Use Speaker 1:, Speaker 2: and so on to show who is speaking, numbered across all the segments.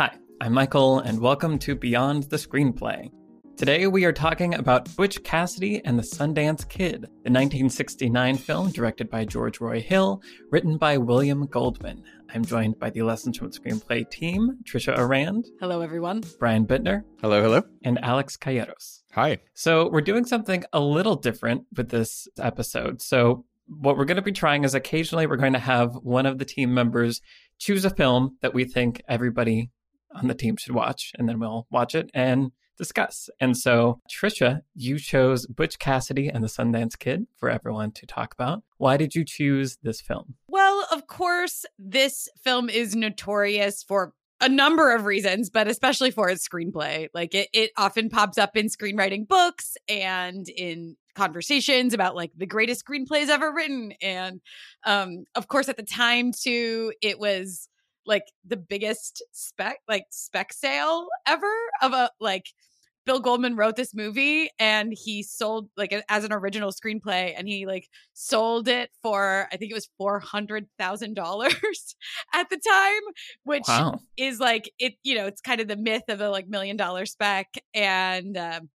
Speaker 1: Hi, I'm Michael, and welcome to Beyond the Screenplay. Today we are talking about Butch Cassidy and the Sundance Kid, the 1969 film directed by George Roy Hill, written by William Goldman. I'm joined by the Lessons from Screenplay team, Trisha Arand.
Speaker 2: Hello, everyone.
Speaker 1: Brian Bittner.
Speaker 3: Hello, hello.
Speaker 1: And Alex Calleros.
Speaker 3: Hi.
Speaker 1: So we're doing something a little different with this episode. So what we're going to be trying is occasionally we're going to have one of the team members choose a film that we think everybody on the team should watch, and then we'll watch it and discuss. And so, Trisha, you chose Butch Cassidy and the Sundance Kid for everyone to talk about. Why did you choose this film?
Speaker 2: Well, of course, this film is notorious for a number of reasons, but especially for its screenplay. Like it, it often pops up in screenwriting books and in conversations about like the greatest screenplays ever written. And um, of course, at the time too, it was like the biggest spec like spec sale ever of a like Bill Goldman wrote this movie and he sold like as an original screenplay and he like sold it for I think it was four hundred thousand dollars at the time, which wow. is like it you know it's kind of the myth of a like million dollar spec and um,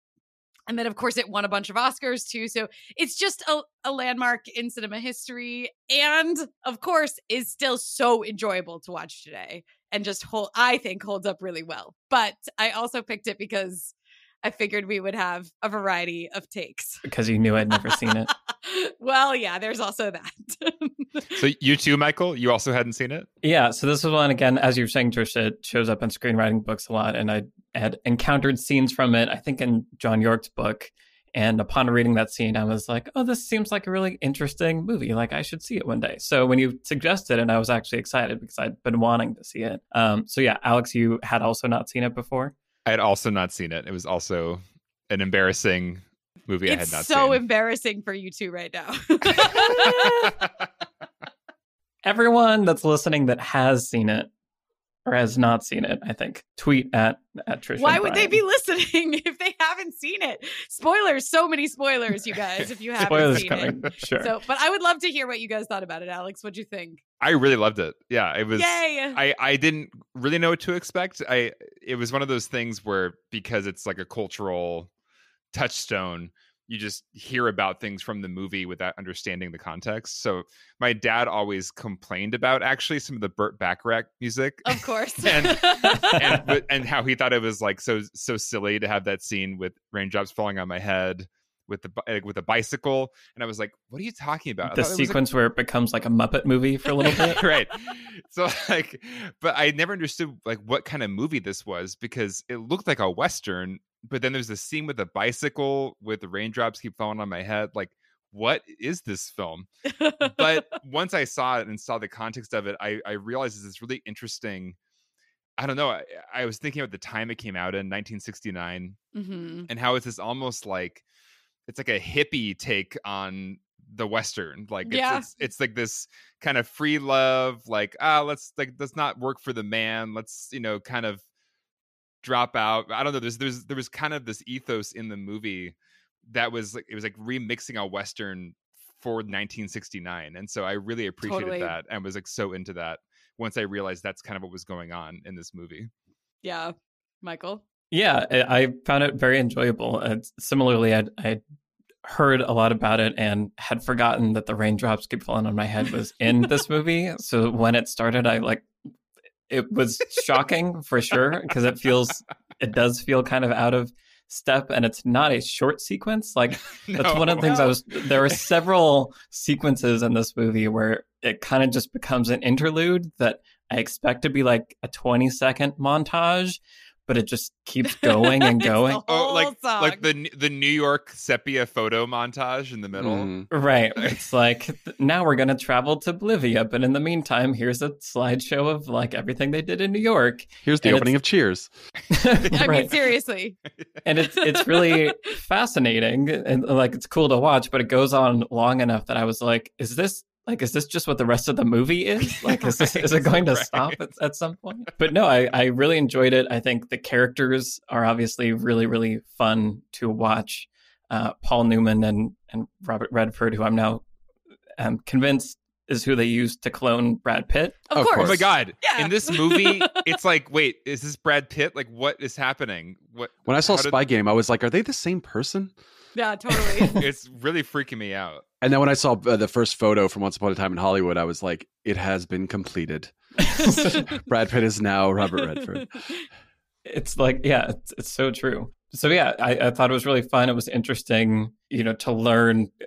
Speaker 2: and then of course it won a bunch of Oscars too, so it's just a, a landmark in cinema history and of course is still so enjoyable to watch today and just hold I think holds up really well. But I also picked it because I figured we would have a variety of takes.
Speaker 1: Because you knew I'd never seen it.
Speaker 2: well, yeah, there's also that.
Speaker 3: so you too, Michael, you also hadn't seen it?
Speaker 1: Yeah. So this was one again, as you're saying, Trisha, it shows up in screenwriting books a lot, and I had encountered scenes from it. I think in John Yorke's book. And upon reading that scene, I was like, oh, this seems like a really interesting movie. Like, I should see it one day. So, when you suggested it, and I was actually excited because I'd been wanting to see it. Um, so, yeah, Alex, you had also not seen it before?
Speaker 3: I had also not seen it. It was also an embarrassing movie
Speaker 2: it's
Speaker 3: I had not
Speaker 2: so
Speaker 3: seen.
Speaker 2: so embarrassing for you two right now.
Speaker 1: Everyone that's listening that has seen it or has not seen it, I think, tweet at at Trisha.
Speaker 2: Why would they be listening if they haven't seen it? Spoilers, so many spoilers, you guys. If you haven't spoilers seen coming. it,
Speaker 1: sure.
Speaker 2: So, but I would love to hear what you guys thought about it, Alex. What'd you think?
Speaker 3: I really loved it. Yeah, it was.
Speaker 2: Yay!
Speaker 3: I I didn't really know what to expect. I it was one of those things where because it's like a cultural touchstone you just hear about things from the movie without understanding the context. So my dad always complained about actually some of the Burt Bacharach music,
Speaker 2: of course,
Speaker 3: and, and and how he thought it was like so so silly to have that scene with raindrops falling on my head with the like, with a bicycle, and I was like, "What are you talking about?"
Speaker 1: The sequence like... where it becomes like a Muppet movie for a little bit,
Speaker 3: right? So like, but I never understood like what kind of movie this was because it looked like a western, but then there's a scene with the bicycle with the raindrops keep falling on my head. Like, what is this film? but once I saw it and saw the context of it, I, I realized it's really interesting. I don't know. I, I, was thinking about the time it came out in 1969 mm-hmm. and how it's this almost like it's like a hippie take on the western like it's, yeah. it's, it's like this kind of free love like ah let's like let's not work for the man let's you know kind of drop out. I don't know. There's there's there was kind of this ethos in the movie that was like it was like remixing a western for 1969, and so I really appreciated totally. that and was like so into that once I realized that's kind of what was going on in this movie.
Speaker 2: Yeah, Michael.
Speaker 1: Yeah, eh, I found it very enjoyable. And similarly, I I heard a lot about it and had forgotten that the raindrops keep falling on my head was in this movie. So when it started, I like it was shocking for sure because it feels it does feel kind of out of step and it's not a short sequence. Like that's no, one of the things i was there are several sequences in this movie where it kind of just becomes an interlude that i expect to be like a 20 second montage but it just keeps going and going.
Speaker 3: oh, like song. like the the New York sepia photo montage in the middle. Mm.
Speaker 1: Right. It's like now we're gonna travel to Bolivia, but in the meantime, here's a slideshow of like everything they did in New York.
Speaker 4: Here's the and opening of Cheers.
Speaker 2: I mean, seriously.
Speaker 1: And it's it's really fascinating and like it's cool to watch, but it goes on long enough that I was like, is this like is this just what the rest of the movie is like is, this, is it going to right. stop at, at some point but no I, I really enjoyed it i think the characters are obviously really really fun to watch uh, paul newman and, and robert redford who i'm now um, convinced is who they used to clone Brad Pitt.
Speaker 2: Of,
Speaker 4: Of
Speaker 2: course.
Speaker 4: course.
Speaker 3: Oh my god!
Speaker 2: Yeah.
Speaker 3: In this movie, it's like, wait, is this Brad Pitt? Like, what is happening? What?
Speaker 4: When I saw
Speaker 3: how did-
Speaker 4: Spy Game, I was like, are they the same person?
Speaker 2: Yeah, totally.
Speaker 3: it's really freaking me out.
Speaker 4: And then when I saw uh, the first photo from Once Upon a Time in Hollywood, I was like, it has been completed. Brad Pitt is now Robert Redford.
Speaker 1: It's like, yeah, it's, it's so true. So yeah, I, I thought it was really fun. It was interesting, you know, to learn.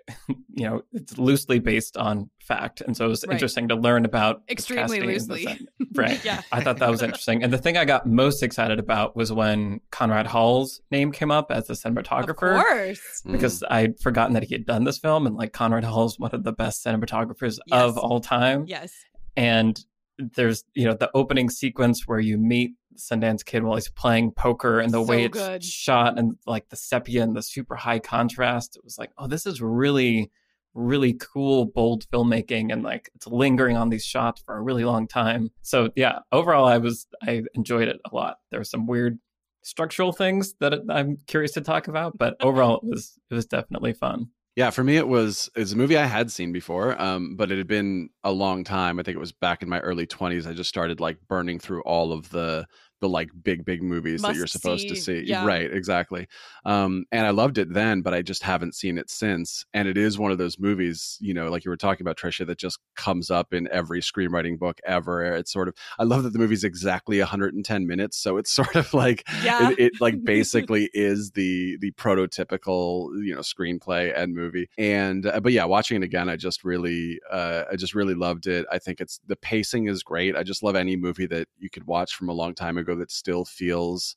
Speaker 1: You know, it's loosely based on fact, and so it was
Speaker 2: Right.
Speaker 1: interesting to learn about
Speaker 2: Extremely
Speaker 1: casting and the
Speaker 2: loosely.
Speaker 1: Right.
Speaker 2: yeah.
Speaker 1: I thought that was interesting. And the thing I got most excited about was when Conrad Hall's name came up as the cinematographer.
Speaker 2: Of
Speaker 1: cinematographer.
Speaker 2: course.
Speaker 4: Mm.
Speaker 1: Because I'd forgotten that he had done this film, and like Conrad Hall is one of the best cinematographers
Speaker 2: Yes.
Speaker 1: of all time.
Speaker 2: Yes.
Speaker 1: And there's, you know, the opening sequence where you meet Sundance Kid while he's playing poker, and the
Speaker 2: So
Speaker 1: way it's
Speaker 2: good.
Speaker 1: shot, and like the sepia and the super high contrast. It was like, oh, this is really, really cool, bold filmmaking, and like it's lingering on these shots for a really long time. So yeah, overall, I was I enjoyed it a lot. There were some weird structural things that I'm curious to talk about, but overall, it was it was definitely fun.
Speaker 4: Yeah, for me it was it's a movie I had seen before, um, but it had been a long time. I think it was back in my early twenties. I just started like burning through all of the the like big big movies that you're
Speaker 2: Must
Speaker 4: supposed to
Speaker 2: see,
Speaker 4: see.
Speaker 2: yeah.
Speaker 4: Right, exactly. Um, and I loved it then, but I just haven't seen it since. And it is one of those movies, you know, like you were talking about Trisha, that just comes up in every screenwriting book ever. It's sort of I love that the movie's exactly 110 minutes, so it's sort of like
Speaker 2: Yeah.
Speaker 4: it, it like basically is the the prototypical you know screenplay and movie and uh, but yeah watching it again i just really uh i just really loved it i think it's the pacing is great i just love any movie that you could watch from a long time ago that still feels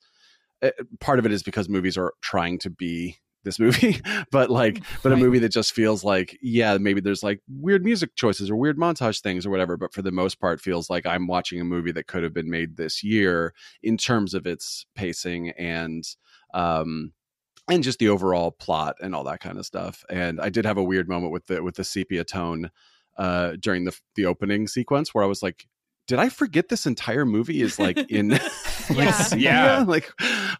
Speaker 4: uh, part of it is because movies are trying to be this movie but like but a movie that just feels like yeah maybe there's like weird music choices or weird montage things or whatever but for the most part feels like i'm watching a movie that could have been made this year in terms of its pacing and um and just the overall plot and all that kind of stuff. And i did have a weird moment with the with the sepia tone uh during the the opening sequence where i was like did i forget this entire movie is like in like
Speaker 2: Yeah.
Speaker 3: Yeah.
Speaker 4: like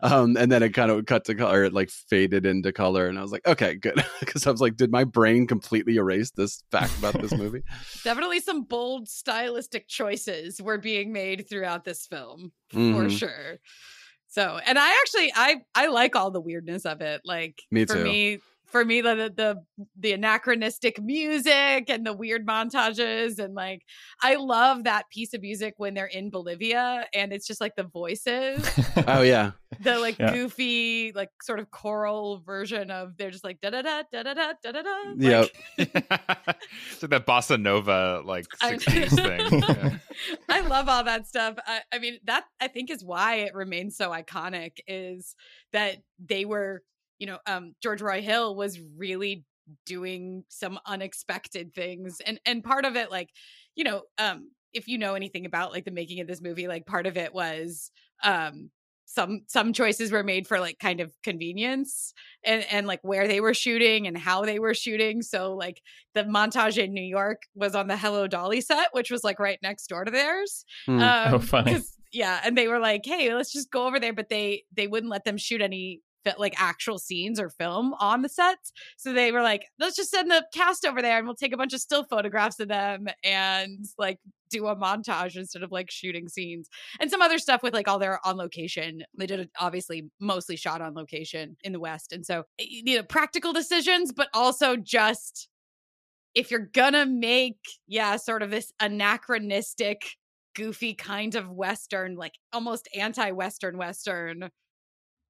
Speaker 4: um and then it kind of cut to color it like faded into color and i was like okay good because i was like did my brain completely erase this fact about this movie
Speaker 2: Definitely some bold stylistic choices were being made throughout this film for
Speaker 4: Mhm.
Speaker 2: sure. So, and I actually I I like all the weirdness of it. Like
Speaker 4: Me
Speaker 2: for
Speaker 4: too.
Speaker 2: me for me the, the the anachronistic music and the weird montages and like I love that piece of music when they're in Bolivia and it's just like the voices
Speaker 4: oh yeah
Speaker 2: the like
Speaker 1: Yeah.
Speaker 2: goofy like sort of choral version of they're just like da da da da da da da da da
Speaker 4: Yep.
Speaker 3: it's like that bossa nova like 60s thing. Yeah.
Speaker 2: I love all that stuff. I, I mean, that I think is why it remains so iconic is that they were, you know, um, George Roy Hill was really doing some unexpected things, and and part of it, like, you know, um, if you know anything about like the making of this movie, like part of it was, um, some some choices were made for like kind of convenience and and like where they were shooting and how they were shooting so like the montage in new york was on the hello dolly set which was like right next door to theirs
Speaker 4: Hmm.
Speaker 2: um,
Speaker 1: Oh, funny.
Speaker 2: yeah and they were like hey let's just go over there but they they wouldn't let them shoot any like actual scenes or film on the sets so they were like let's just send the cast over there and we'll take a bunch of still photographs of them and like do a montage instead of like shooting scenes and some other stuff with like all their on location. They did obviously mostly shot on location in the West. And so, you know, practical decisions, but also just if you're gonna make, yeah, sort of this anachronistic, goofy kind of Western, like almost anti Western Western,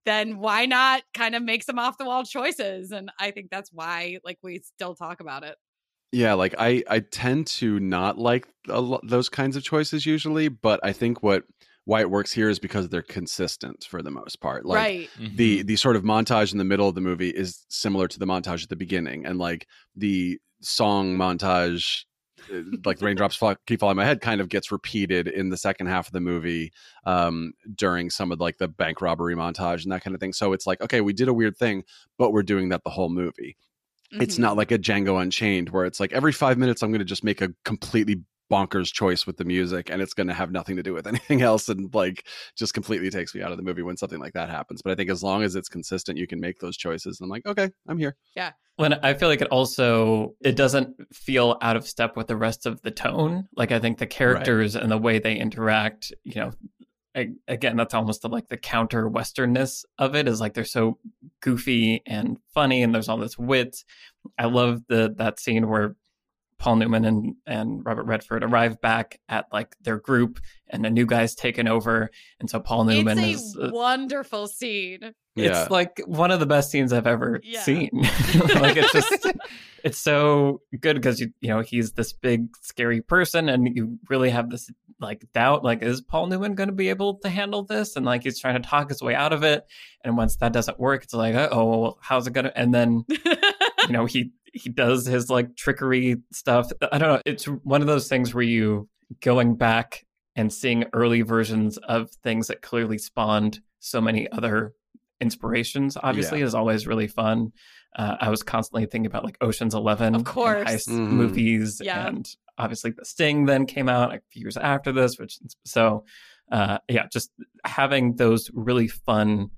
Speaker 2: then why not kind of make some off the wall choices? And I think that's why, like, we still talk about it.
Speaker 4: Yeah, like I I tend to not like a lo- those kinds of choices usually, but I think what why it works here is because they're consistent for the most part. Like
Speaker 2: right.
Speaker 4: the mm-hmm. the sort of montage in the middle of the movie is similar to the montage at the beginning, and like the song montage, like the raindrops fall, keep falling on my head, kind of gets repeated in the second half of the movie um, during some of like the bank robbery montage and that kind of thing. So it's like, okay, we did a weird thing, but we're doing that the whole movie it's
Speaker 2: Mhm.
Speaker 4: not like a Django Unchained where it's like every five minutes I'm going to just make a completely bonkers choice with the music and it's going to have nothing to do with anything else and like just completely takes me out of the movie when something like that happens but i think as long as it's consistent you can make those choices and i'm like okay i'm here yeah
Speaker 1: when I feel like it also it doesn't feel out of step with the rest of the tone. Like I think the characters and the way they interact, you know, I, again that's almost the, like the counter westernness of it is like they're so goofy and funny and there's all this wit. I love the that scene where Paul Newman and, and Robert Redford arrive back at like their group and a new guy's taken over. And so Paul Newman
Speaker 2: it's
Speaker 1: is
Speaker 2: a
Speaker 1: uh,
Speaker 2: wonderful scene.
Speaker 4: yeah
Speaker 1: it's like one of the best scenes I've ever
Speaker 2: Yeah.
Speaker 1: seen. like it's just it's so good because you you know he's this big scary person and you really have this like doubt like is Paul Newman going to be able to handle this and like he's trying to talk his way out of it and once that doesn't work it's like oh well, how's it going to and then you know he he does his like trickery stuff i don't know it's one of those things where you going back and seeing early versions of things that clearly spawned so many other inspirations obviously is always really fun uh, i was constantly thinking about like oceans 11
Speaker 2: Of
Speaker 1: and
Speaker 2: course.
Speaker 1: heist
Speaker 4: Mhm.
Speaker 1: movies
Speaker 2: Yeah.
Speaker 1: and obviously the sting then came out a few years after this which so uh, yeah just having those really fun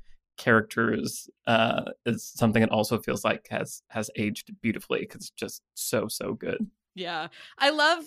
Speaker 1: characters uh, is something that also feels like has has aged beautifully because it's just so so good.
Speaker 2: Yeah. I love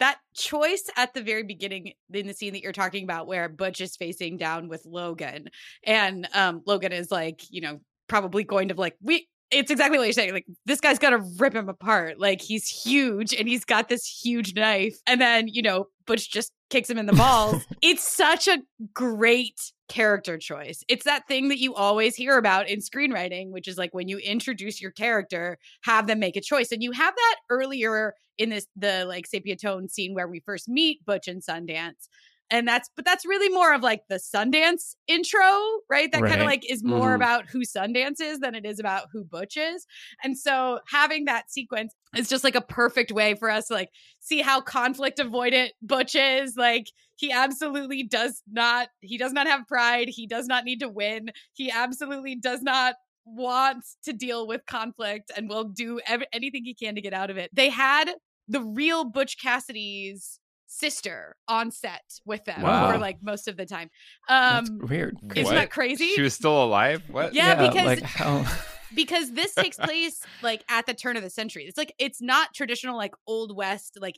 Speaker 2: that choice at the very beginning in the scene that you're talking about where Butch is facing down with Logan and um Logan is like, you know, probably going to like we it's exactly what you're saying. Like this guy's gonna rip him apart. Like he's huge and he's got this huge knife. And then, you know, Butch just kicks him in the balls. it's such a great character choice. It's that thing that you always hear about in screenwriting, which is like when you introduce your character, have them make a choice. And you have that earlier in this the like sepia tone scene where we first meet Butch and Sundance. And that's but that's really more of like the Sundance intro, right? That kind of like is more
Speaker 4: Mhm.
Speaker 2: about who Sundance is than it is about who Butch is. And so having that sequence is just like a perfect way for us to like see how conflict avoidant Butch is. Like he absolutely does not he does not have pride. He does not need to win. He absolutely does not want to deal with conflict and will do ev- anything he can to get out of it. They had the real Butch Cassidy's sister on set with them
Speaker 4: Wow.
Speaker 2: for like most of the time.
Speaker 1: That's
Speaker 2: Um
Speaker 1: weird.
Speaker 2: isn't
Speaker 3: What?
Speaker 2: that crazy?
Speaker 3: She was still alive. What?
Speaker 2: Yeah, because-
Speaker 1: like how
Speaker 2: because this takes place like at the turn of the century. It's like it's not traditional like old west like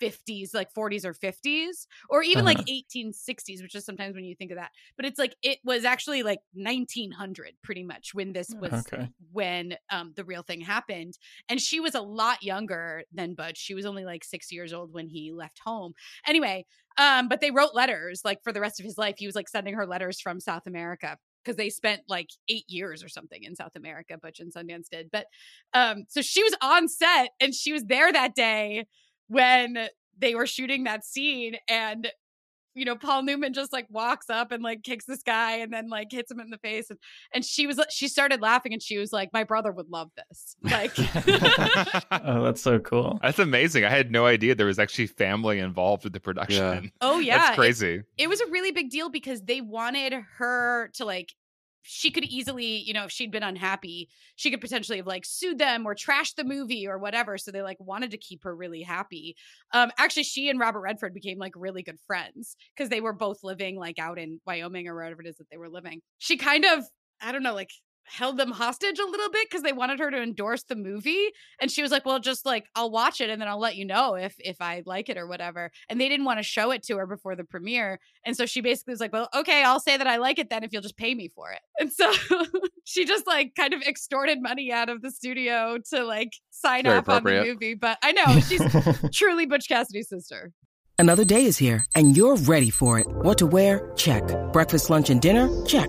Speaker 2: 1850s like 40s or 50s or even like
Speaker 1: Uh-huh.
Speaker 2: 1860s which is sometimes when you think of that. But it's like it was actually like 1900 pretty much when this was
Speaker 1: okay.
Speaker 2: when um the real thing happened and she was a lot younger than Butch. She was only like 6 years old when he left home. Anyway, um but they wrote letters like for the rest of his life. He was like sending her letters from South America because they spent like 8 years or something in South America Butch and Sundance did. But um so she was on set and she was there that day when they were shooting that scene and you know, Paul Newman just like walks up and like kicks this guy and then like hits him in the face and and she was she started laughing and she was like my brother would love this like
Speaker 1: oh, that's so cool.
Speaker 3: That's amazing. I had no idea there was actually family involved with the production.
Speaker 2: oh yeah
Speaker 3: That's
Speaker 2: it-
Speaker 3: crazy.
Speaker 2: it, was a really big deal because they wanted her to like she could easily you know if she'd been unhappy she could potentially have like sued them or trashed the movie or whatever so they like wanted to keep her really happy. Um actually she and robert redford became like really good friends because they were both living like out in wyoming or wherever it is that they were living. She kind of i don't know like held them hostage a little bit because they wanted her to endorse the movie and she was like well just like i'll watch it and then i'll let you know if if i like it or whatever and they didn't want to show it to her before the premiere and so she basically was like well okay i'll say that i like it then if you'll just pay me for it and so she just like kind of extorted money out of the studio to like sign
Speaker 4: Very
Speaker 2: off on the movie but i know she's truly butch cassidy's sister
Speaker 5: Another day is here, and you're ready for it. What to wear? Check. Breakfast, lunch, and dinner? Check.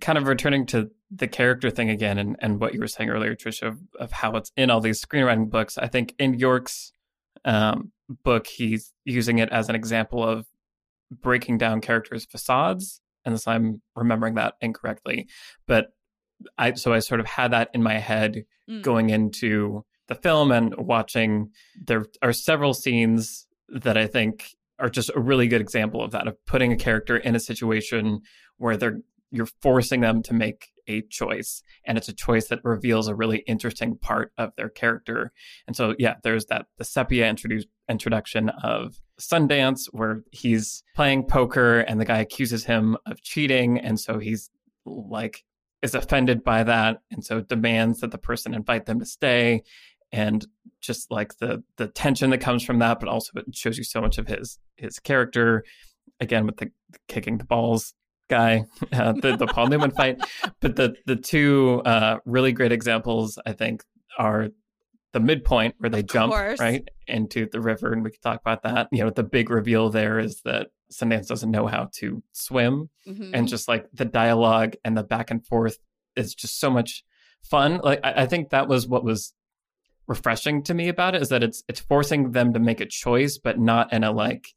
Speaker 1: Kind of returning to the character thing again and, and what you were saying earlier, Trisha, of, of how it's in all these screenwriting books. I think in Yorke's um, book, he's using it as an example of breaking down characters' facades unless I'm remembering that incorrectly. But I so I sort of had that in my head
Speaker 2: Mm.
Speaker 1: going into the film and watching. There are several scenes that I think are just a really good example of that of putting a character in a situation where they're you're forcing them to make a choice and it's a choice that reveals a really interesting part of their character. And so yeah there's that the sepia introduce, introduction of sundance where he's playing poker and the guy accuses him of cheating and so he's like is offended by that and so demands that the person invite them to stay. And just like the the tension that comes from that but also it shows you so much of his his character again with the, the kicking the balls guy uh, the, the paul newman fight but the the two uh, really great examples i think are the midpoint where they
Speaker 2: Of
Speaker 1: jump
Speaker 2: course.
Speaker 1: right into the river and we can talk about that you know the big reveal there is that sundance doesn't know how to swim
Speaker 2: Mhm.
Speaker 1: and just like the dialogue and the back and forth is just so much fun like I, I think that was what was refreshing to me about it is that it's it's forcing them to make a choice but not in a like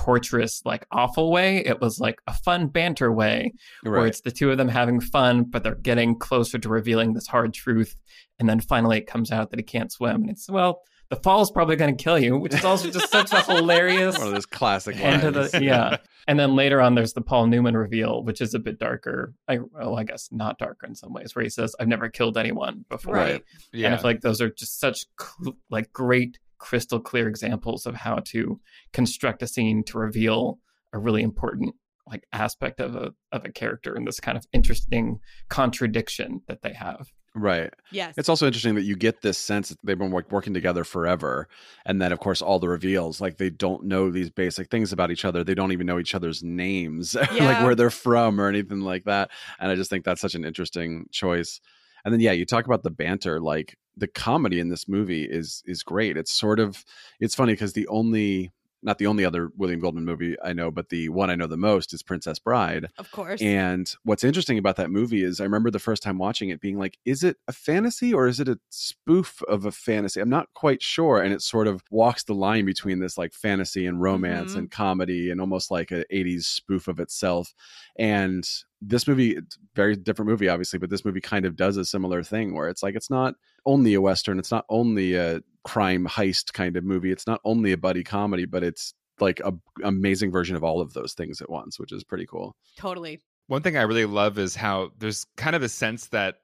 Speaker 1: torturous like awful way it was like a fun banter way where it's the two of them having fun but they're getting closer to revealing this hard truth and then finally it comes out that he can't swim and it's well the fall is probably going to kill you which is also just such a hilarious
Speaker 4: One of those classic lines.
Speaker 1: the- yeah. And then later on, there's the Paul Newman reveal, which is a bit darker. I, well, I guess not darker in some ways, where he says, "I've never killed anyone before."
Speaker 2: Right.
Speaker 3: Yeah.
Speaker 1: And I feel like those are just such cl- like great, crystal clear examples of how to construct a scene to reveal a really important like aspect of a of a character and this kind of interesting contradiction that they have.
Speaker 4: Right.
Speaker 2: yes
Speaker 4: It's also interesting that you get this sense that they've been work- working together forever. And then, of course, all the reveals like they don't know these basic things about each other. They don't even know each other's names, like where they're from or anything like that. And I just think that's such an interesting choice. And then, yeah, you talk about the banter. Like the comedy in this movie is is great. It's sort of it's funny because the only not the only other William Goldman movie I know, but the one I know the most is Princess Bride.
Speaker 2: of course
Speaker 4: And what's interesting about that movie is I remember the first time watching it being like, is it a fantasy or is it a spoof of a fantasy? I'm not quite sure. And it sort of walks the line between this like fantasy and romance
Speaker 2: Mhm.
Speaker 4: and comedy and almost like an 80s spoof of itself. And this movie, it's a very different movie, obviously, but this movie kind of does a similar thing where it's like, it's not only a Western, it's not only a crime heist kind of movie, it's not only a buddy comedy, but it's like a amazing version of all of those things at once, which is pretty cool.
Speaker 2: totally
Speaker 3: One thing I really love is how there's kind of a sense that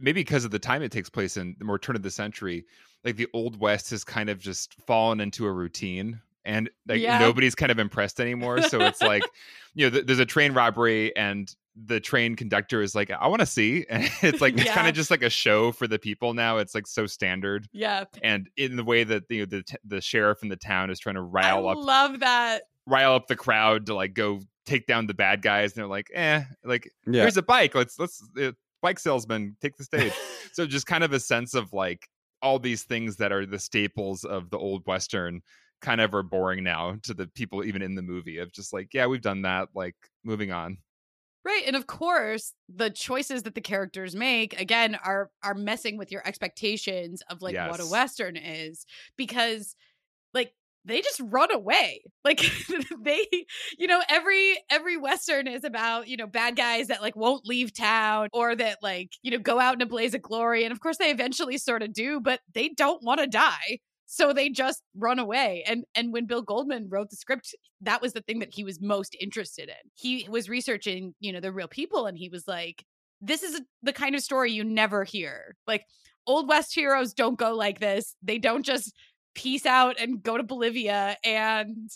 Speaker 3: maybe because of the time it takes place in the more turn of the century, like the old west has kind of just fallen into a routine and like
Speaker 2: Yeah.
Speaker 3: nobody's kind of impressed anymore. So it's like, you know, th- there's a train robbery and the train conductor is like, I want to see. And it's like, it's kind of just like a show for the people now. It's like so standard.
Speaker 2: yeah
Speaker 3: And in the way that you know, the the sheriff in the town is trying to
Speaker 2: i
Speaker 3: rile up
Speaker 2: love that
Speaker 3: rile up the crowd to like go take down the bad guys and they're like eh like
Speaker 4: Yeah.
Speaker 3: here's a bike let's let's uh, bike salesman take the stage so just kind of a sense of like all these things that are the staples of the old western kind of are boring now to the people even in the movie of just like yeah we've done that like moving on
Speaker 2: Right. And of course, the choices that the characters make again are are messing with your expectations of like what a western is because like they just run away. Like they you know every every western is about, you know, bad guys that like won't leave town or that like, you know, go out in a blaze of glory and of course they eventually sort of do, but they don't want to die. So they just run away. And and when Bill Goldman wrote the script, that was the thing that he was most interested in. He was researching, you know, the real people and he was like, this is the kind of story you never hear. Like old west heroes don't go like this. They don't just peace out and go to Bolivia and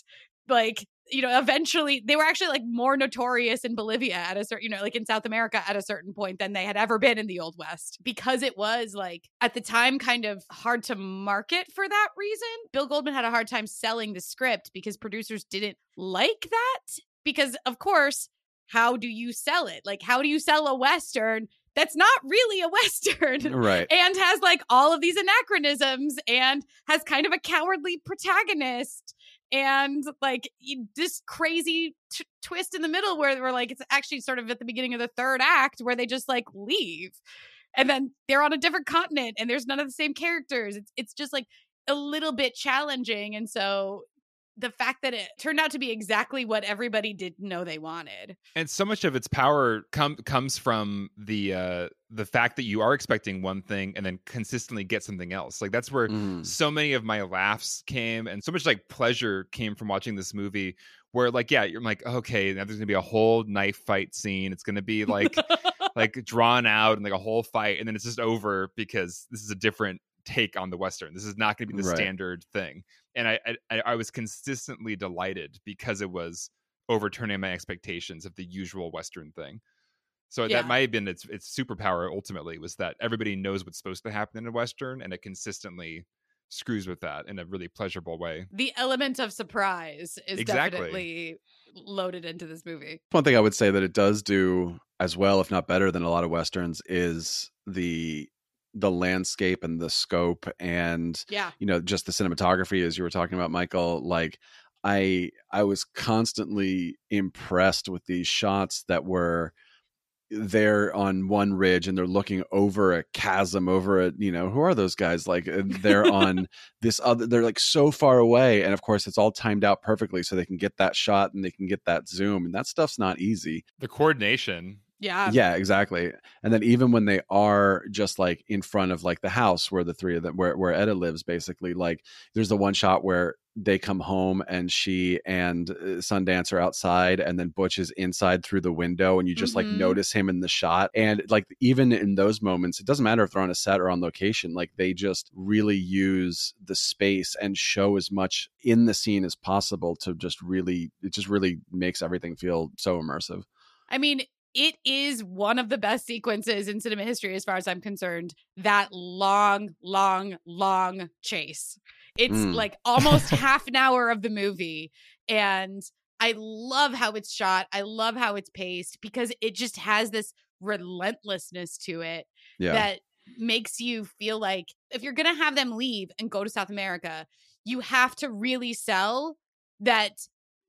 Speaker 2: like you know eventually they were actually like more notorious in Bolivia at a certain you know like in South America at a certain point than they had ever been in the old west because it was like at the time kind of hard to market for that reason Bill Goldman had a hard time selling the script because producers didn't like that because of course how do you sell it like how do you sell a western that's not really a western
Speaker 4: Right.
Speaker 2: and has like all of these anachronisms and has kind of a cowardly protagonist and like this crazy t- twist in the middle where we're like it's actually sort of at the beginning of the third act where they just like leave and then they're on a different continent and there's none of the same characters. It's it's just like a little bit challenging and so the fact that it turned out to be exactly what everybody didn't know they wanted.
Speaker 3: And so much of its power com- comes from the uh the fact that you are expecting one thing and then consistently get something else. Like that's where
Speaker 4: Mm.
Speaker 3: so many of my laughs came and so much like pleasure came from watching this movie where like yeah, you're like okay, now there's going to be a whole knife fight scene. It's going to be like like drawn out and like a whole fight and then it's just over because this is a different take on the western this is not going to be the
Speaker 4: Right.
Speaker 3: standard thing and I, I i was consistently delighted because it was overturning my expectations of the usual western thing so
Speaker 2: Yeah.
Speaker 3: that might have been its its superpower ultimately was that everybody knows what's supposed to happen in a western and it consistently screws with that in a really pleasurable way
Speaker 2: the element of surprise is
Speaker 3: Exactly.
Speaker 2: definitely loaded into this movie.
Speaker 4: One thing I would say that it does do as well, if not better than a lot of westerns, is the the landscape and the scope and
Speaker 2: Yeah.
Speaker 4: you know just the cinematography as you were talking about michael like i i was constantly impressed with these shots that were there on one ridge and they're looking over a chasm over a you know who are those guys like uh, they're on this other they're like so far away and of course it's all timed out perfectly so they can get that shot and they can get that zoom and that stuff's not easy
Speaker 3: the coordination
Speaker 2: Yeah.
Speaker 4: yeah exactly and then even when they are just like in front of like the house where the three of them where, where Etta lives basically like there's the one shot where they come home and she and uh, sundance are outside and then butch is inside through the window and you just like
Speaker 2: Mhm.
Speaker 4: notice him in the shot and like even in those moments it doesn't matter if they're on a set or on location like they just really use the space and show as much in the scene as possible to just really it just really makes everything feel so immersive
Speaker 2: I mean, it is one of the best sequences in cinema history, as far as I'm concerned. That long, long, long chase. It's
Speaker 4: Mm.
Speaker 2: like almost half an hour of the movie. And I love how it's shot. I love how it's paced because it just has this relentlessness to it
Speaker 4: yeah
Speaker 2: that makes you feel like if you're going to have them leave and go to South America, you have to really sell that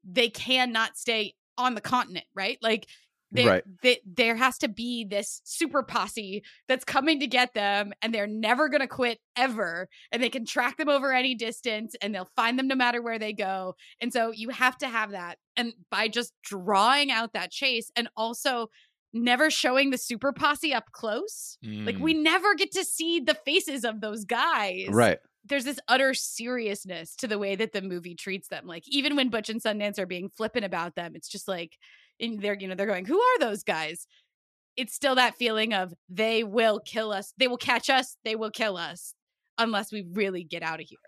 Speaker 2: they cannot stay on the continent, right? Like they,
Speaker 4: Right.
Speaker 2: they, there has to be this super posse that's coming to get them and they're never going to quit ever and they can track them over any distance and they'll find them no matter where they go. And so you have to have that. And by just drawing out that chase and also never showing the super posse up close, like
Speaker 3: Mm.
Speaker 2: we never get to see the faces of those guys.
Speaker 4: right
Speaker 2: There's this utter seriousness to the way that the movie treats them. Like even when Butch and Sundance are being flippant about them, it's just like in they're you know they're going, "Who are those guys?" It's still that feeling of they will kill us. They will catch us. They will kill us unless we really get out of here.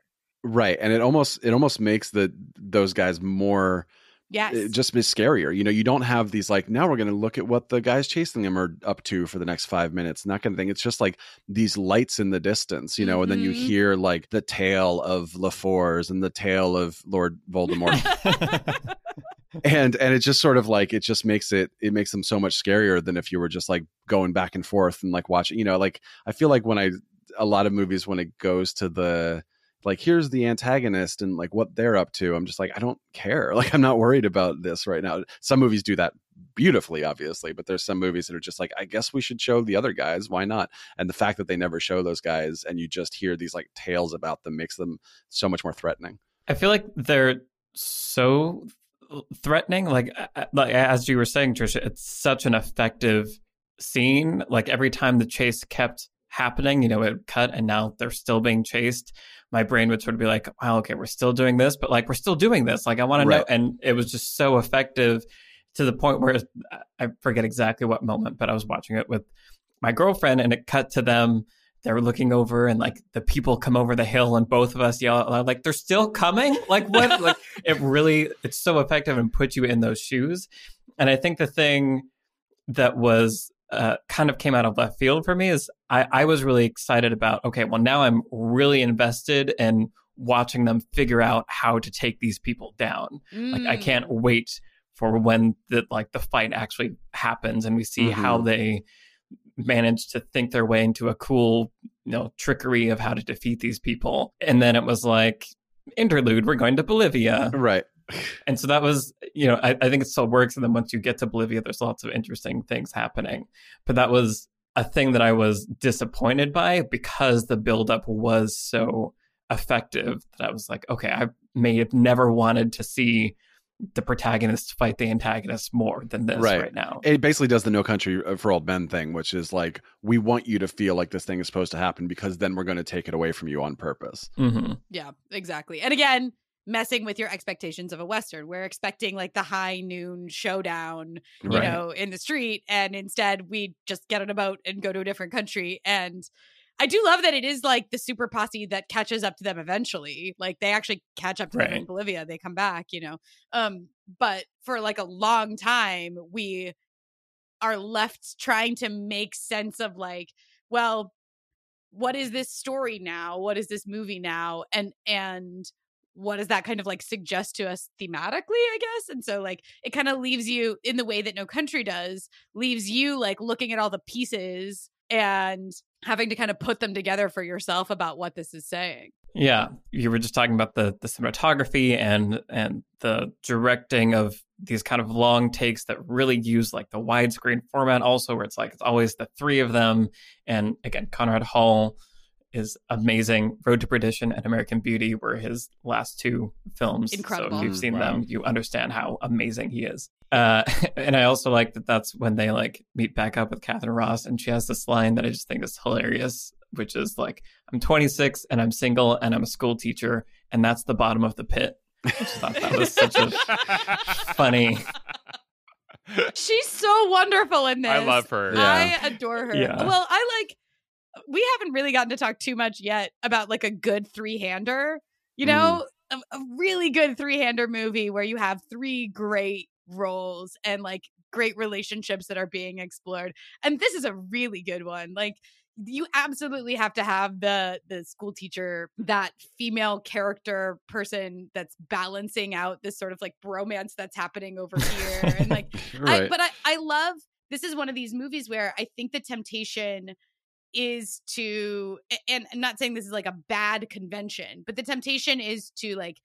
Speaker 4: right and it almost it almost makes the those guys more
Speaker 2: Yes.
Speaker 4: it just be scarier you know you don't have these like now we're going to look at what the guys chasing them are up to for the next five minutes and that kind of thing it's just like these lights in the distance you know and then you
Speaker 2: Mhm.
Speaker 4: hear like the tale of Lefors and the tale of Lord Voldemort and and it just sort of like it just makes it it makes them so much scarier than if you were just like going back and forth and like watching you know like i feel like when i a lot of movies when it goes to the like here's the antagonist and like what they're up to. I'm just like i don't care. Like i'm not worried about this right now. Some movies do that beautifully obviously but there's some movies that are just like i guess we should show the other guys. Why not? And the fact that they never show those guys and you just hear these like tales about them makes them so much more threatening.
Speaker 1: I feel like they're so threatening. Like, like as you were saying, Trisha, it's such an effective scene. Like every time the chase kept happening, you know, it cut and now they're still being chased. My brain would sort of be like, wow, okay, we're still doing this, but like we're still doing this. Like I want to know. And it was just so effective to the point where I forget exactly what moment, but I was watching it with my girlfriend and it cut to them they were looking over and like the people come over the hill and both of us yell loud, like they're still coming like what like it really it's so effective and puts you in those shoes and i think the thing that was uh, kind of came out of left field for me is I, I was really excited about okay well now i'm really invested in watching them figure out how to take these people down like i
Speaker 2: Mm.
Speaker 1: can't wait for when the like the fight actually happens and we see how
Speaker 4: Mhm.
Speaker 1: they manage to think their way into a cool you know trickery of how to defeat these people and then it was like interlude we're going to bolivia
Speaker 4: right
Speaker 1: and so that was you know I, I think it still works and then once you get to bolivia there's lots of interesting things happening but that was a thing that i was disappointed by because the buildup was so effective that i was like okay i may have never wanted to see the protagonist fight the antagonist more than this right, right now.
Speaker 4: It basically does the No Country for Old Men thing, which is like we want you to feel like this thing is supposed to happen because then we're going to take it away from you on purpose.
Speaker 1: Mm-hmm.
Speaker 2: Yeah, exactly. And again, messing with your expectations of a western. We're expecting like the high noon showdown, you right. know, in the street, and instead we just get on a boat and go to a different country and I do love that it is like the super posse that catches up to them eventually. Like they actually catch up to right. them in Bolivia. They come back, you know. Um, but for like a long time, we are left trying to make sense of like, well, what is this story now? What is this movie now? And and what does that kind of like suggest to us thematically, I guess? And so like it kind of leaves you in the way that No Country does, leaves you like looking at all the pieces and having to kind of put them together for yourself about what this is saying.
Speaker 1: Yeah, you were just talking about the the cinematography and and the directing of these kind of long takes that really use like the widescreen format also where it's like it's always the three of them and again Conrad Hall is amazing. Road to Perdition and American Beauty were his last two films.
Speaker 2: Incredible.
Speaker 1: So if you've seen wow. them, you understand how amazing he is. Uh, and I also like that that's when they like meet back up with Katharine Ross, and she has this line that I just think is hilarious, which is like, "I'm 26 and I'm single and I'm a school teacher, and that's the bottom of the pit." I just thought that was such a funny.
Speaker 2: She's so wonderful in this. I
Speaker 3: love her.
Speaker 2: Yeah. I adore her.
Speaker 1: Yeah.
Speaker 2: Well, I like we haven't really gotten to talk too much yet about like a good three-hander. You know, mm. a, a really good three-hander movie where you have three great roles and like great relationships that are being explored. And this is a really good one. Like you absolutely have to have the the school teacher that female character person that's balancing out this sort of like bromance that's happening over here and like right. I, but I, I love this is one of these movies where i think the temptation is to and I'm not saying this is like a bad convention, but the temptation is to like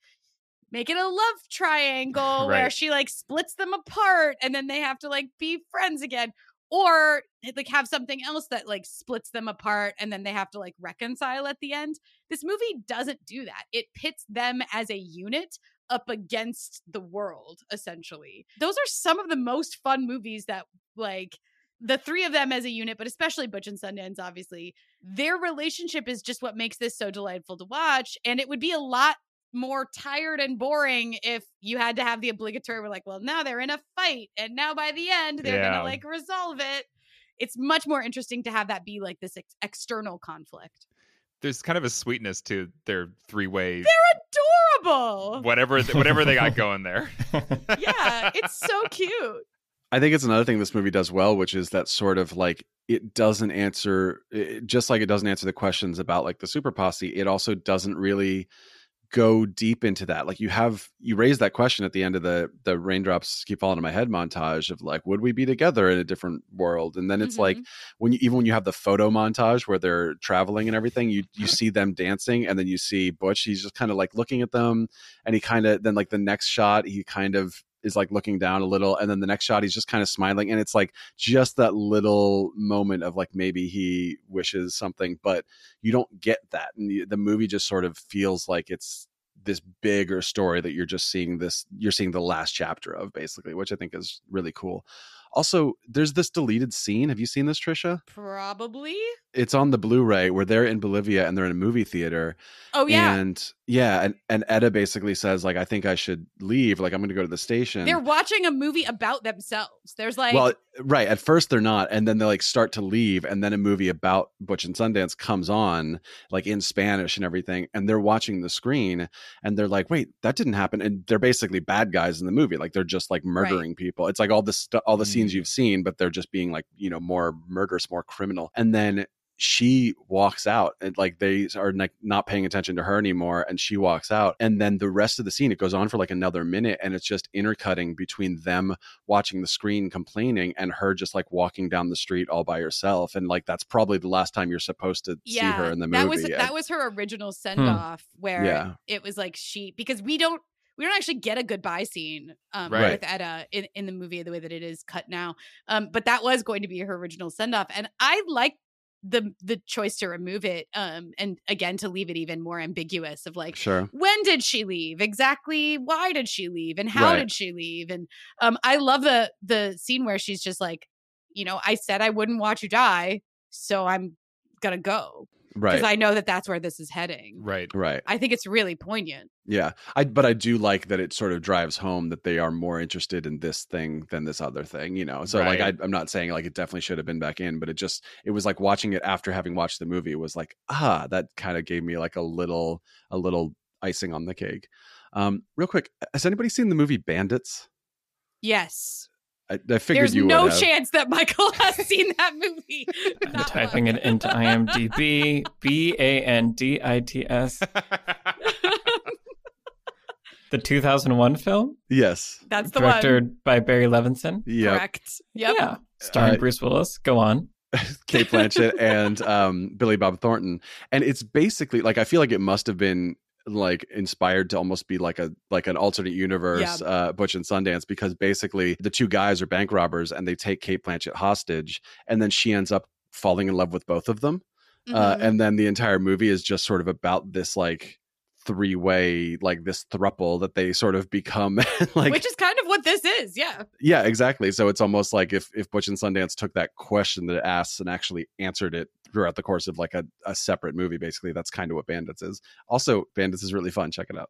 Speaker 2: make it a love triangle right. where she like splits them apart and then they have to like be friends again or eh, like have something else that like splits them apart and then they have to like reconcile at the end. This movie doesn't do that. It pits them as a unit up against the world essentially. Those are some of the most fun movies that like the three of them as a unit, but especially Butch and Sundance, obviously, their relationship is just what makes this so delightful to watch. And it would be a lot more tired and boring if you had to have the obligatory, we're like, well, now they're in a fight. And now by the end, they're yeah. going to like resolve it. It's much more interesting to have that be like this ex- external conflict.
Speaker 3: There's kind of a sweetness to their three way.
Speaker 2: They're adorable.
Speaker 3: Whatever, whatever they got going there.
Speaker 2: yeah, it's so cute.
Speaker 4: I think it's another thing this movie does well, which is that sort of like it doesn't answer, it, just like it doesn't answer the questions about like the super posse. It also doesn't really go deep into that. Like you have you raise that question at the end of the the raindrops keep falling on my head montage of like, would we be together in a different world? And then it's mm-hmm. like when you even when you have the photo montage where they're traveling and everything, you you see them dancing, and then you see Butch. He's just kind of like looking at them, and he kind of then like the next shot he kind of is like looking down a little and then the next shot he's just kind of smiling and it's like just that little moment of like maybe he wishes something but you don't get that and the, movie just sort of feels like it's this bigger story that you're just seeing this you're seeing the last chapter of basically which i think is really cool also, there's this deleted scene. Have you seen this, Trisha?
Speaker 2: Probably.
Speaker 4: It's on the Blu-ray where they're in Bolivia and they're in a movie theater.
Speaker 2: Oh yeah.
Speaker 4: And yeah, and, and Etta basically says, like, I think I should leave. Like, I'm gonna go to the station.
Speaker 2: They're watching a movie about themselves. There's like
Speaker 4: Well, right. At first they're not, and then they like start to leave, and then a movie about Butch and Sundance comes on, like in Spanish and everything, and they're watching the screen and they're like, wait, that didn't happen. And they're basically bad guys in the movie. Like they're just like murdering right. people. It's like all this stuff all the mm scenes you've seen, but they're just being like, you know, more murderous, more criminal. And then she walks out and like they are like not paying attention to her anymore and she walks out and then the rest of the scene it goes on for like another minute and it's just intercutting between them watching the screen complaining and her just like walking down the street all by herself and like that's probably the last time you're supposed to yeah, see her in the movie
Speaker 2: that was that was her original send off hmm. where yeah. it was like she because we don't we don't actually get a goodbye scene um, right. with Etta in, in the movie the way that it is cut now. Um, but that was going to be her original send off. And I like the the choice to remove it um and again to leave it even more ambiguous of like
Speaker 4: Sure.
Speaker 2: when did she leave exactly why did she leave and how
Speaker 4: Right.
Speaker 2: did she leave and um i love the the scene where she's just like you know i said i wouldn't watch you die so i'm gonna go because i know that that's where this is heading
Speaker 3: Right.
Speaker 4: right.
Speaker 2: i think it's really poignant
Speaker 4: Yeah. I but I do like that it sort of drives home that they are more interested in this thing than this other thing, you know. So like I, i'm not saying like it definitely should have been back in, but it just it was like watching it after having watched the movie was like, ah, that kind of gave me like a little a little icing on the cake. Um, real quick, has anybody seen the movie Bandits?
Speaker 2: yes
Speaker 4: I, I figured
Speaker 2: there's
Speaker 4: you
Speaker 2: no
Speaker 4: would have.
Speaker 2: chance that michael has seen that movie
Speaker 1: I'm
Speaker 2: Not
Speaker 1: typing
Speaker 2: one.
Speaker 1: it into IMDb. B A N D I T S. The 2001 film, Yes.
Speaker 2: that's
Speaker 4: Yes.
Speaker 2: the one
Speaker 1: directed by Barry Levinson.
Speaker 4: Yeah.
Speaker 2: correct yep
Speaker 1: Yeah, starring
Speaker 4: Uh,
Speaker 1: Bruce Willis. Go on.
Speaker 4: Cate Blanchett and um, Billy Bob Thornton, and it's basically like I feel like it must have been like inspired to almost be like a like an alternate universe uh Butch and Sundance because basically the two guys are bank robbers and they take Cate Blanchett hostage and then she ends up falling in love with both of them uh,
Speaker 2: Mhm.
Speaker 4: and then the entire movie is just sort of about this like three way like this thruple that they sort of become like
Speaker 2: which is kind of what this is yeah
Speaker 4: yeah, exactly. So it's almost like if if Butch and Sundance took that question that it asks and actually answered it throughout the course of like a, a separate movie, basically, that's kind of what Bandits is. Also, Bandits is really fun. Check it out.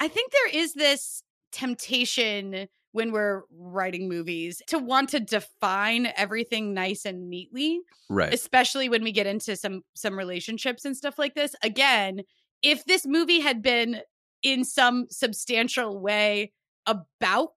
Speaker 2: I think there is this temptation when we're writing movies to want to define everything nice and neatly,
Speaker 4: Right.
Speaker 2: especially when we get into some some relationships and stuff like this. Again, if this movie had been in some substantial way about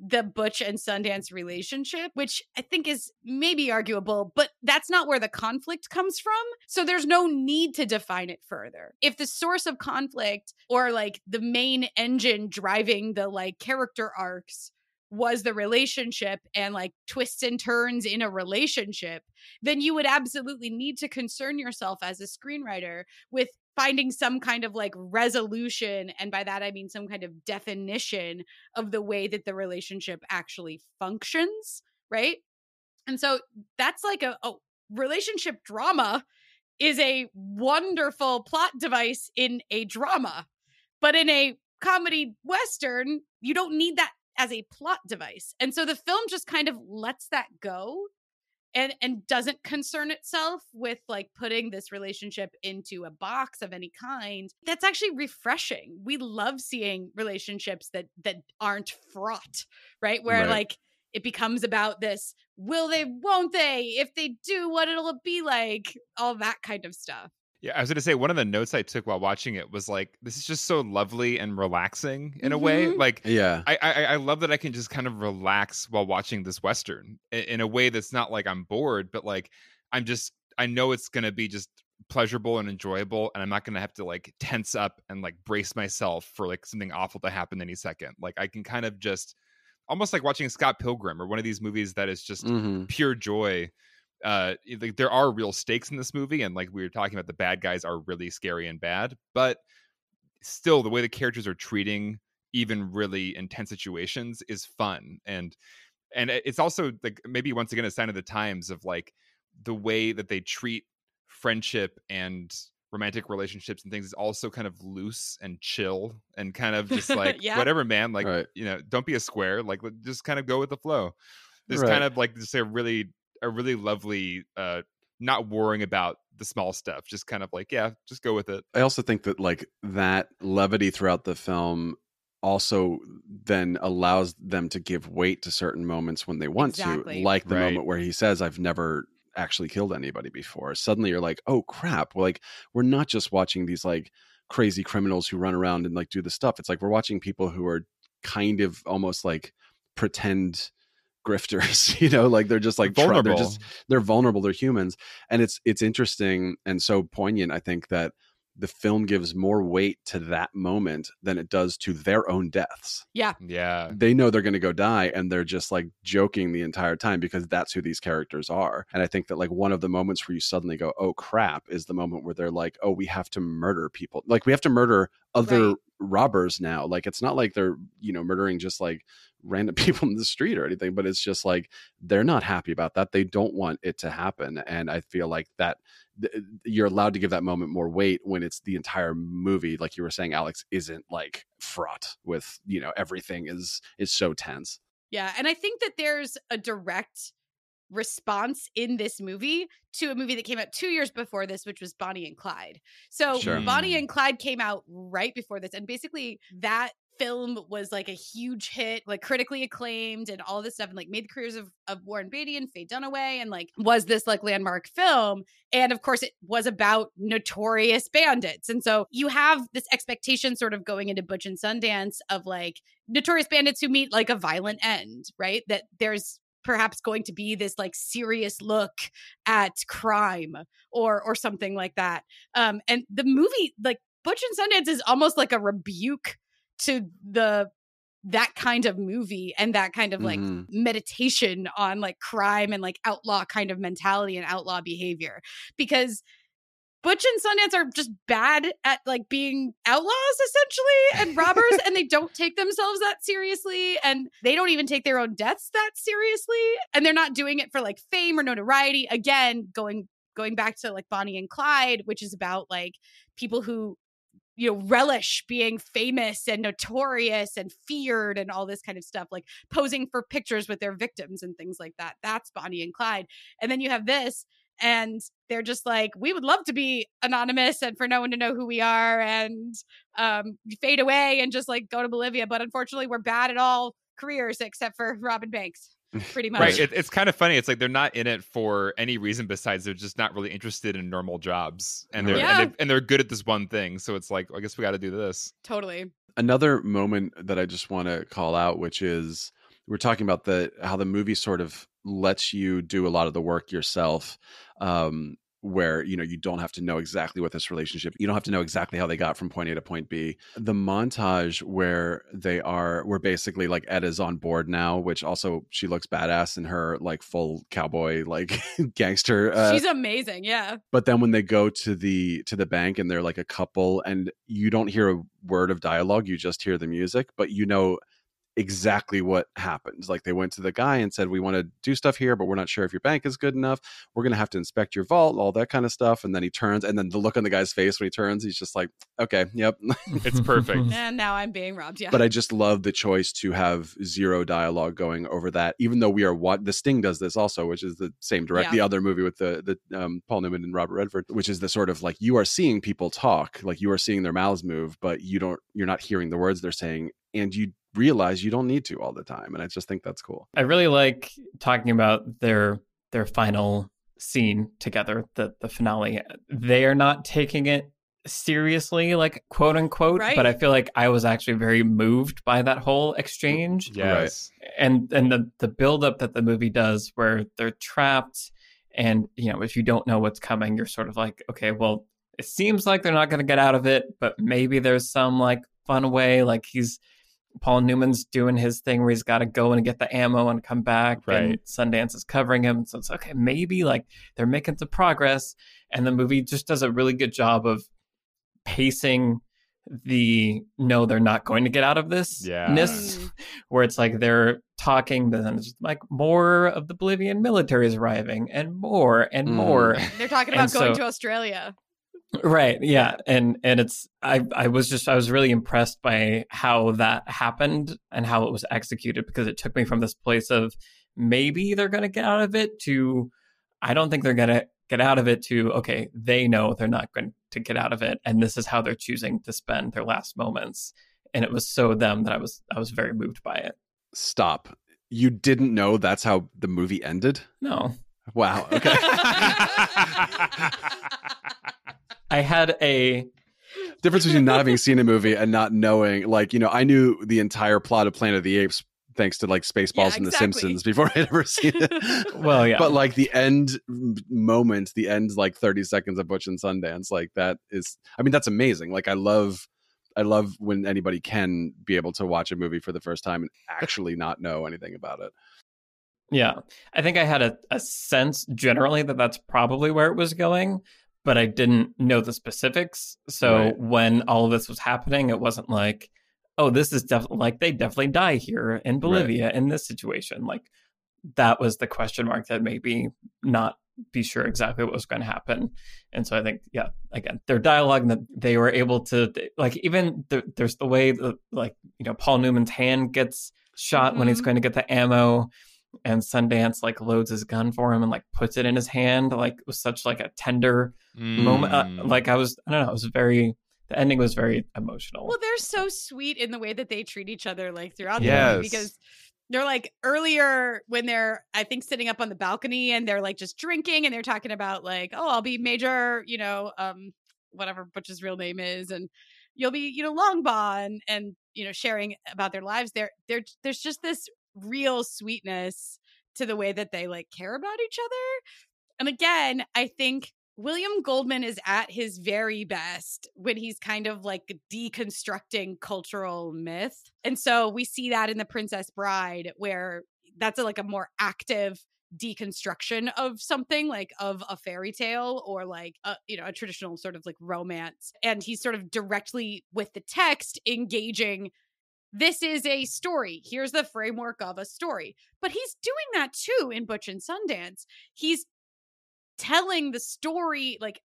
Speaker 2: the Butch and Sundance relationship, which I think is maybe arguable, but that's not where the conflict comes from. So there's no need to define it further. If the source of conflict or like the main engine driving the like character arcs was the relationship and like twists and turns in a relationship, then you would absolutely need to concern yourself as a screenwriter with finding some kind of like resolution. And by that, I mean some kind of definition of the way that the relationship actually functions, right? And so that's like a, a relationship drama is a wonderful plot device in a drama. But in a comedy western, you don't need that as a plot device. And so the film just kind of lets that go and and doesn't concern itself with like putting this relationship into a box of any kind that's actually refreshing. We love seeing relationships that that aren't fraught right? Where
Speaker 4: Right.
Speaker 2: like it becomes about this will they? Won't they? If they do what it'll be like? All that kind of stuff
Speaker 3: Yeah, I was going to say one of the notes I took while watching it was like, this is just so lovely and relaxing in a way.
Speaker 2: Mhm.
Speaker 3: Like,
Speaker 4: Yeah.
Speaker 3: I, I I love that I can just kind of relax while watching this western in, in a way that's not like I'm bored, but like I'm just I know it's going to be just pleasurable and enjoyable, and I'm not going to have to like tense up and like brace myself for like something awful to happen any second. Like I can kind of just almost like watching Scott Pilgrim or one of these movies that is just
Speaker 4: Mhm.
Speaker 3: pure joy uh like there are real stakes in this movie and like we were talking about the bad guys are really scary and bad but still the way the characters are treating even really intense situations is fun and and it's also like maybe once again a sign of the times of like the way that they treat friendship and romantic relationships and things is also kind of loose and chill and kind of just like
Speaker 2: Yeah.
Speaker 3: whatever man like
Speaker 4: Right.
Speaker 3: you know don't be a square like just kind of go with the flow there's
Speaker 4: Right.
Speaker 3: kind of like just a really a really lovely uh not worrying about the small stuff just kind of like yeah just go with it
Speaker 4: I also think that like that levity throughout the film also then allows them to give weight to certain moments when they want
Speaker 2: Exactly.
Speaker 4: to like the
Speaker 3: Right.
Speaker 4: moment where he says i've never actually killed anybody before suddenly you're like oh crap like we're not just watching these like crazy criminals who run around and like do the stuff it's like we're watching people who are kind of almost like pretend grifters you know like they're just like try-
Speaker 3: vulnerable.
Speaker 4: they're just they're vulnerable they're humans and it's it's interesting and so poignant i think that the film gives more weight to that moment than it does to their own deaths Yeah.
Speaker 3: yeah.
Speaker 4: they know they're going to go die and they're just like joking the entire time because that's who these characters are and i think that like one of the moments where you suddenly go oh crap is the moment where they're like oh we have to murder people like we have to murder other
Speaker 2: Right.
Speaker 4: Robbers now like it's not like they're you know murdering just like random people in the street or anything but it's just like they're not happy about that they don't want it to happen and i feel like that th- you're allowed to give that moment more weight when it's the entire movie like you were saying alex isn't like fraught with you know everything is is so tense.
Speaker 2: Yeah, and I think that there's a direct response in this movie to a movie that came out 2 years before this which was Bonnie and Clyde. So
Speaker 4: Sure.
Speaker 2: Bonnie mm. and Clyde came out right before this and basically that film was like a huge hit, like critically acclaimed and all this stuff and like made the careers of, of Warren Beatty and Faye Dunaway and like was this like landmark film. And of course it was about notorious bandits. And so you have this expectation sort of going into Butch and Sundance of like notorious bandits who meet like a violent end, right? That there's perhaps going to be this like serious look at crime or or something like that. Um and the movie like Butch and Sundance is almost like a rebuke to the that kind of movie and that kind of like
Speaker 4: Mhm.
Speaker 2: meditation on like crime and like outlaw kind of mentality and outlaw behavior because Butch and Sundance are just bad at like being outlaws essentially and robbers and they don't take themselves that seriously and they don't even take their own deaths that seriously and they're not doing it for like fame or notoriety. Again going going back to like Bonnie and Clyde which is about like people who you know relish being famous and notorious and feared and all this kind of stuff like posing for pictures with their victims and things like that. That's bonnie and clyde. And then you have this and they're just like we would love to be anonymous and for no one to know who we are and um fade away and just like go to bolivia but unfortunately we're bad at all careers except for robin banks pretty much
Speaker 3: Right. It, it's kind of funny. It's like they're not in it for any reason besides they're just not really interested in normal jobs, and they're
Speaker 2: Yeah.
Speaker 3: and, they're, and they're good at this one thing. So it's like, I guess we got to do this.
Speaker 2: totally
Speaker 4: another moment that I just want to call out, which is we're talking about the how the movie sort of lets you do a lot of the work yourself. Um, where you know you don't have to know exactly what this relationship you don't have to know exactly how they got from point a to point b the montage where they are where basically like ed is on board now which also she looks badass in her like full cowboy like gangster uh,
Speaker 2: she's amazing yeah
Speaker 4: but then when they go to the to the bank and they're like a couple and you don't hear a word of dialogue you just hear the music but you know exactly what happens like they went to the guy and said we want to do stuff here but we're not sure if your bank is good enough we're going to have to inspect your vault all that kind of stuff and then he turns and then the look on the guy's face when he turns he's just like okay yep
Speaker 3: It's perfect.
Speaker 2: and now i'm being robbed yeah
Speaker 4: but I just love the choice to have zero dialogue going over that. Even though we are what the Sting does this also, which is the same direct
Speaker 2: Yeah.
Speaker 4: the other movie with the the um, Paul Newman and Robert Redford, which is the sort of like you are seeing people talk, like you are seeing their mouths move, but you don't you're not hearing the words they're saying, and you realize you don't need to all the time. And I just think that's cool.
Speaker 1: I really like talking about their their final scene together, the the finale. They are not taking it seriously, like quote unquote,
Speaker 2: Right.
Speaker 1: but I feel like I was actually very moved by that whole exchange.
Speaker 3: Yes.
Speaker 1: and and the the buildup that the movie does where they're trapped and you know if you don't know what's coming you're sort of like okay well it seems like they're not going to get out of it but maybe there's some like fun way like he's paul newman's doing his thing where he's got to go and get the ammo and come back and
Speaker 3: Right.
Speaker 1: sundance is covering him so it's okay maybe like they're making some progress and the movie just does a really good job of pacing the no they're not going to get out of this
Speaker 3: Yeah.
Speaker 1: ness where it's like they're talking, but then it's like more of the Bolivian military is arriving, and more and
Speaker 4: Mm.
Speaker 1: more.
Speaker 2: they're talking
Speaker 1: And
Speaker 2: about going
Speaker 1: so-
Speaker 2: to australia
Speaker 1: right? Yeah, and and it's I I was just I was really impressed by how that happened and how it was executed because it took me from this place of maybe they're gonna get out of it to I don't think they're gonna get out of it to okay they know they're not going to get out of it and this is how they're choosing to spend their last moments and it was so them that I was I was very moved by it.
Speaker 4: Stop. You didn't know that's how the movie ended?
Speaker 1: No,
Speaker 4: Wow. Okay.
Speaker 1: I had a
Speaker 4: difference between not having seen a movie and not knowing like you know i knew the entire plot of planet of the apes thanks to like Spaceballs
Speaker 2: Yeah,
Speaker 4: and The. Simpsons before I'd ever seen it.
Speaker 1: Well, yeah.
Speaker 4: But like the end moment, the end like 30 seconds of Butch and Sundance, like that is I mean, that's amazing. Like I love I love when anybody can be able to watch a movie for the first time and actually not know anything about it.
Speaker 1: Yeah. I think I had a, a sense generally that that's probably where it was going, but I didn't know the specifics. So
Speaker 4: Right.
Speaker 1: when all of this was happening, it wasn't like, oh, this is definitely like they definitely die here in Bolivia in this situation. Like that was the question mark that maybe not be sure exactly what was going to happen. And so I think, yeah, again, their dialogue that they were able to, like, even the, there's the way that, like, you know, Paul Newman's hand gets shot when he's
Speaker 2: Mhm.
Speaker 1: going to get the ammo and Sundance like loads his gun for him and like puts it in his hand like it was such like a tender moment uh,
Speaker 3: Mm.
Speaker 1: like I was I don't know it was very the ending was very emotional
Speaker 2: Well, they're so sweet in the way that they treat each other like throughout the
Speaker 3: Yes.
Speaker 2: movie because they're like earlier when they're I think sitting up on the balcony and they're like just drinking and they're talking about like oh I'll be Major you know um whatever Butch's real name is and you'll be you know Longbaugh and and you know sharing about their lives there there there's just this real sweetness to the way that they like care about each other and again I think William Goldman is at his very best when he's kind of like deconstructing cultural myth. And so we see that in The Princess Bride, where that's a, like a more active deconstruction of something like of a fairy tale or like a, you know a traditional sort of like romance and he's sort of directly with the text engaging this is a story. Here's the framework of a story. But he's doing that too in butch and sundance. He's telling the story like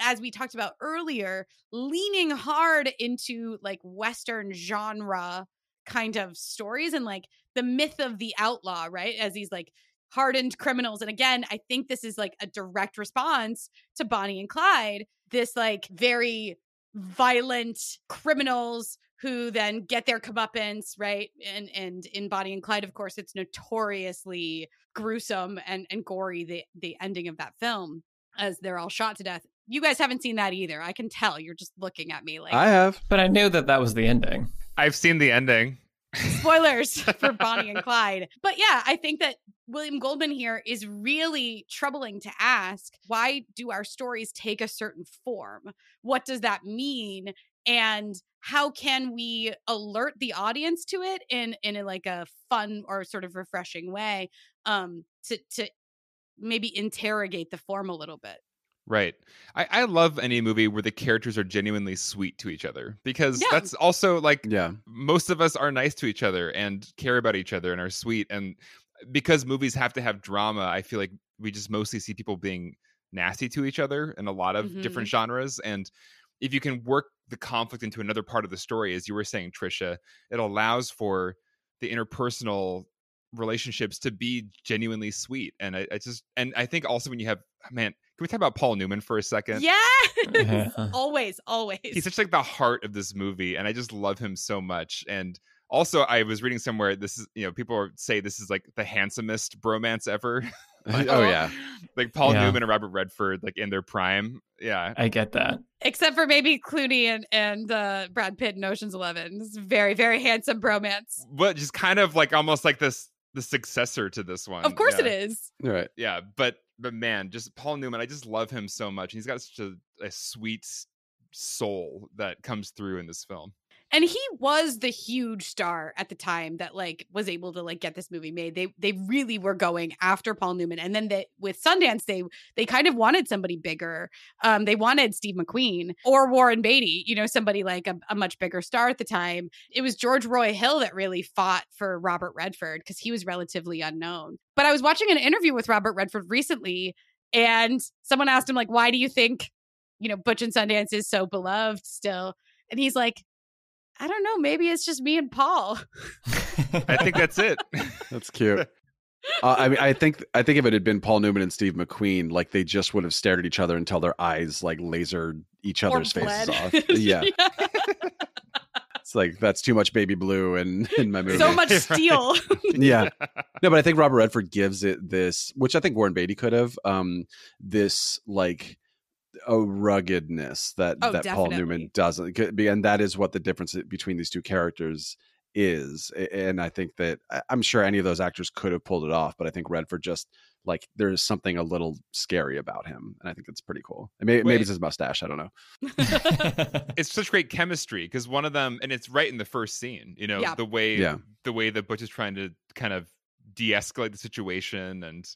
Speaker 2: as we talked about earlier leaning hard into like western genre kind of stories and like the myth of the outlaw right? As these like hardened criminals. And again i think this is like a direct response to bonnie and clyde. This like very violent criminals who then get their comeuppance, right? And and in Bonnie and Clyde, of course, it's notoriously gruesome and and gory. The the ending of that film, as they're all shot to death. You guys haven't seen that either. I can tell. You're just looking at me like
Speaker 4: I have.
Speaker 1: but I knew that that was the ending
Speaker 3: I've seen the ending.
Speaker 2: spoilers for Bonnie and Clyde. But yeah, I think that William Goldman here is really troubling to ask why do our stories take a certain form? What does that mean? And how can we alert the audience to it in in a, like a fun or sort of refreshing way um to to maybe interrogate the form a little bit.
Speaker 3: Right. I, I love any movie where the characters are genuinely sweet to each other because
Speaker 2: Yeah.
Speaker 3: that's also like
Speaker 4: Yeah.
Speaker 3: most of us are nice to each other and care about each other and are sweet. And because movies have to have drama, I feel like we just mostly see people being nasty to each other in a lot of different genres. And if you can work the conflict into another part of the story, as you were saying, Trisha, it allows for the interpersonal relationships to be genuinely sweet. And I, I just, and I think also when you have, man, can we talk about Paul Newman for a second?
Speaker 2: Yeah.
Speaker 1: Yeah.
Speaker 2: always, always.
Speaker 3: he's such like the heart of this movie and i just love him so much and also i was reading somewhere this is you know people say this is like the handsomest bromance ever
Speaker 4: oh yeah.
Speaker 3: like paul
Speaker 1: Yeah.
Speaker 3: newman and robert redford like in their prime yeah
Speaker 1: I get that
Speaker 2: Except for maybe Clooney and, and uh, Brad Pitt in Ocean's Eleven. It's very, very handsome bromance.
Speaker 3: but just kind of like almost like this the successor to this one
Speaker 2: Of course
Speaker 3: yeah.
Speaker 2: it is.
Speaker 4: All right.
Speaker 3: yeah but but man just paul newman i just love him so much he's got such a, a sweet soul that comes through in this film
Speaker 2: And he was the huge star at the time that like was able to like get this movie made. They they really were going after Paul Newman. And then they, with Sundance, they they kind of wanted somebody bigger. Um, they wanted Steve McQueen or Warren Beatty, you know, somebody like a, a much bigger star at the time. It was George Roy Hill that really fought for Robert Redford because he was relatively unknown. But I was watching an interview with Robert Redford recently, and someone asked him like, "Why do you think, you know, Butch and Sundance is so beloved still?" And he's like, I don't know. Maybe it's just me and Paul.
Speaker 3: i think that's it
Speaker 4: That's cute. Uh, I mean, I think I think if it had been Paul Newman and Steve McQueen, like they just would have stared at each other until their eyes like lasered each
Speaker 2: Or
Speaker 4: other's faces
Speaker 2: bled.
Speaker 4: off. Yeah, it's like that's too much baby blue in in my movie.
Speaker 2: so much steel.
Speaker 4: yeah, no, but I think Robert Redford gives it this, which I think Warren Beatty could have, um, this like a ruggedness that
Speaker 2: Oh,
Speaker 4: that Paul. Newman doesn't, and that is what the difference between these two characters is. And I think that I'm sure any of those actors could have pulled it off, but I think Redford just like there's something a little scary about him, and I think it's pretty cool. And maybe, maybe it's his mustache. I don't know.
Speaker 3: it's such great chemistry because one of them, and it's right in the first scene. You know,
Speaker 2: Yeah.
Speaker 3: the way
Speaker 4: Yeah.
Speaker 3: the way that Butch is trying to kind of de-escalate the situation, and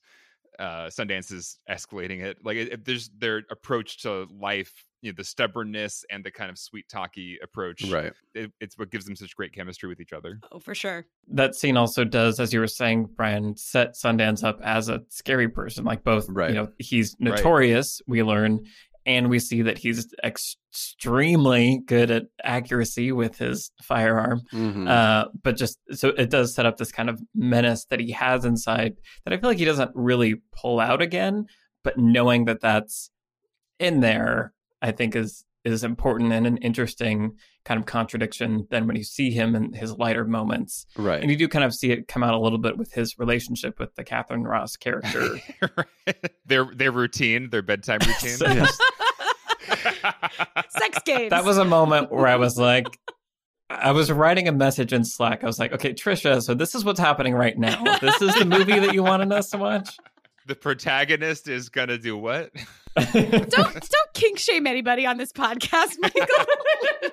Speaker 3: uh Sundance is escalating it. Like, it, it- there's their approach to life. You know, the stubbornness and the kind of sweet talky approach.
Speaker 4: Right.
Speaker 3: It, it's what gives them such great chemistry with each other.
Speaker 2: oh, for sure.
Speaker 1: that scene also does, as you were saying, Brian, set Sundance up as a scary person. Like both,
Speaker 4: Right.
Speaker 1: you know, he's
Speaker 3: Right.
Speaker 1: notorious, we learn, and we see that he's extremely good at accuracy with his firearm.
Speaker 4: Mhm.
Speaker 1: Uh, but just so it does set up this kind of menace that he has inside that I feel like he doesn't really pull out again. But knowing that that's in there, I think is is important and an interesting kind of contradiction than when you see him in his lighter moments.
Speaker 4: right.
Speaker 1: And you do kind of see it come out a little bit with his relationship with the Katharine Ross character.
Speaker 3: their their routine, their bedtime routine.
Speaker 1: So, yes,
Speaker 2: Sex games.
Speaker 1: that was a moment where I was like, I was writing a message in Slack. I was like, okay, Trisha, so this is what's happening right now. This is the movie that you wanted us to watch.
Speaker 3: the protagonist is gonna do what?
Speaker 2: don't don't kink shame anybody on this podcast, Michael.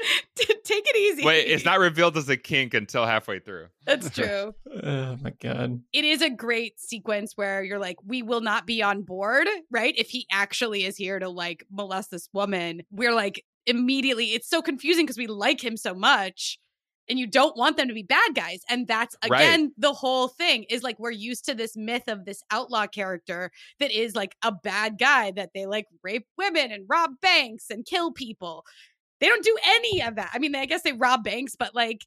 Speaker 2: T- Take it easy.
Speaker 3: Wait, it's not revealed as a kink until halfway through.
Speaker 2: That's true.
Speaker 1: oh my god.
Speaker 2: It is a great sequence where you're like, we will not be on board, right? If he actually is here to like molest this woman, we're like immediately. It's so confusing because we like him so much. And you don't want them to be bad guys. And that's
Speaker 3: Right.
Speaker 2: again the whole thing is like we're used to this myth of this outlaw character that is like a bad guy that they like rape women and rob banks and kill people. They don't do any of that. I mean, I guess they rob banks, but like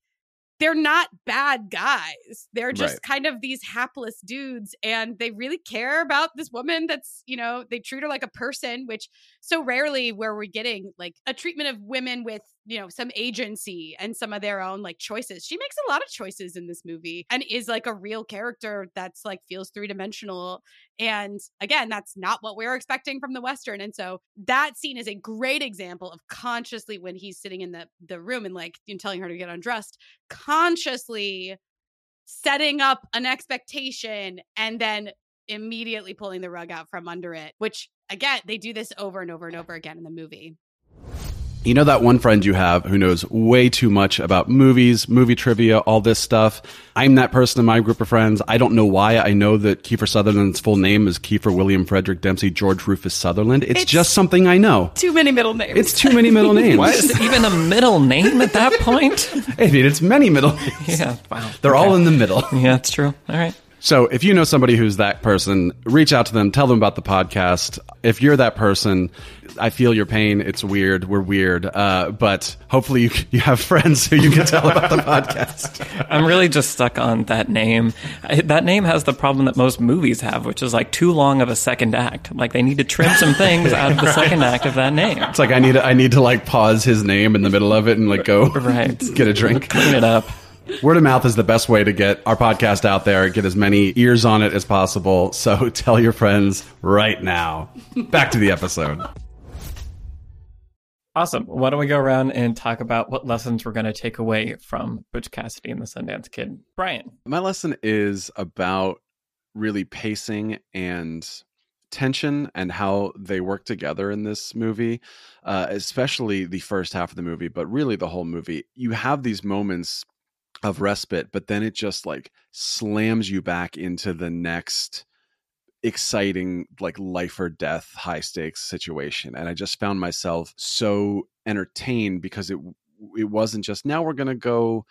Speaker 2: they're not bad guys. They're just
Speaker 4: Right.
Speaker 2: kind of these hapless dudes and they really care about this woman that's, you know, they treat her like a person, which so rarely where we're getting like a treatment of women with, you know, some agency and some of their own like choices. She makes a lot of choices in this movie and is like a real character that's like feels three-dimensional and again, that's not what we are expecting from the Western. And so that scene is a great example of consciously when he's sitting in the, the room and like know, telling her to get undressed, consciously setting up an expectation and then immediately pulling the rug out from under it, which again, they do this over and over and over again in the movie.
Speaker 4: You know that one friend you have who knows way too much about movies, movie trivia, all this stuff. I'm that person in my group of friends. I don't know why I know that Kiefer Sutherland's full name is Kiefer William Frederick Dempsey George Rufus Sutherland. It's,
Speaker 2: It's-
Speaker 4: just something I know.
Speaker 2: Too many middle names.
Speaker 4: It's too many middle names.
Speaker 1: Is it even a middle name at that point?
Speaker 4: I mean, it's many middle names.
Speaker 1: yeah, wow.
Speaker 4: They're all in the middle.
Speaker 1: Yeah, it's true. All right.
Speaker 4: So if you know somebody who's that person, reach out to them, tell them about the podcast. If you're that person, I feel your pain. It's weird. We're weird. Uh, but hopefully you, you have friends who you can tell about the podcast.
Speaker 1: I'm really just stuck on that name. That name has the problem that most movies have, which is like too long of a second act. Like they need to trim some things out of the second act of that name.
Speaker 4: It's like I need to, I need to like pause his name in the middle of it and like go
Speaker 1: Right.
Speaker 4: get a drink.
Speaker 1: Clean it up.
Speaker 4: Word of mouth is the best way to get our podcast out there, get as many ears on it as possible. So tell your friends right now. Back to the episode.
Speaker 1: Awesome. Why don't we go around and talk about what lessons we're going to take away from Butch Cassidy and the Sundance Kid? Brian.
Speaker 4: My lesson is about really pacing and tension and how they work together in this movie, uh, especially the first half of the movie, but really the whole movie. You have these moments of respite, but then it just like slams you back into the next exciting like life or death high stakes situation and i just found myself so entertained because it it wasn't just now we're going to go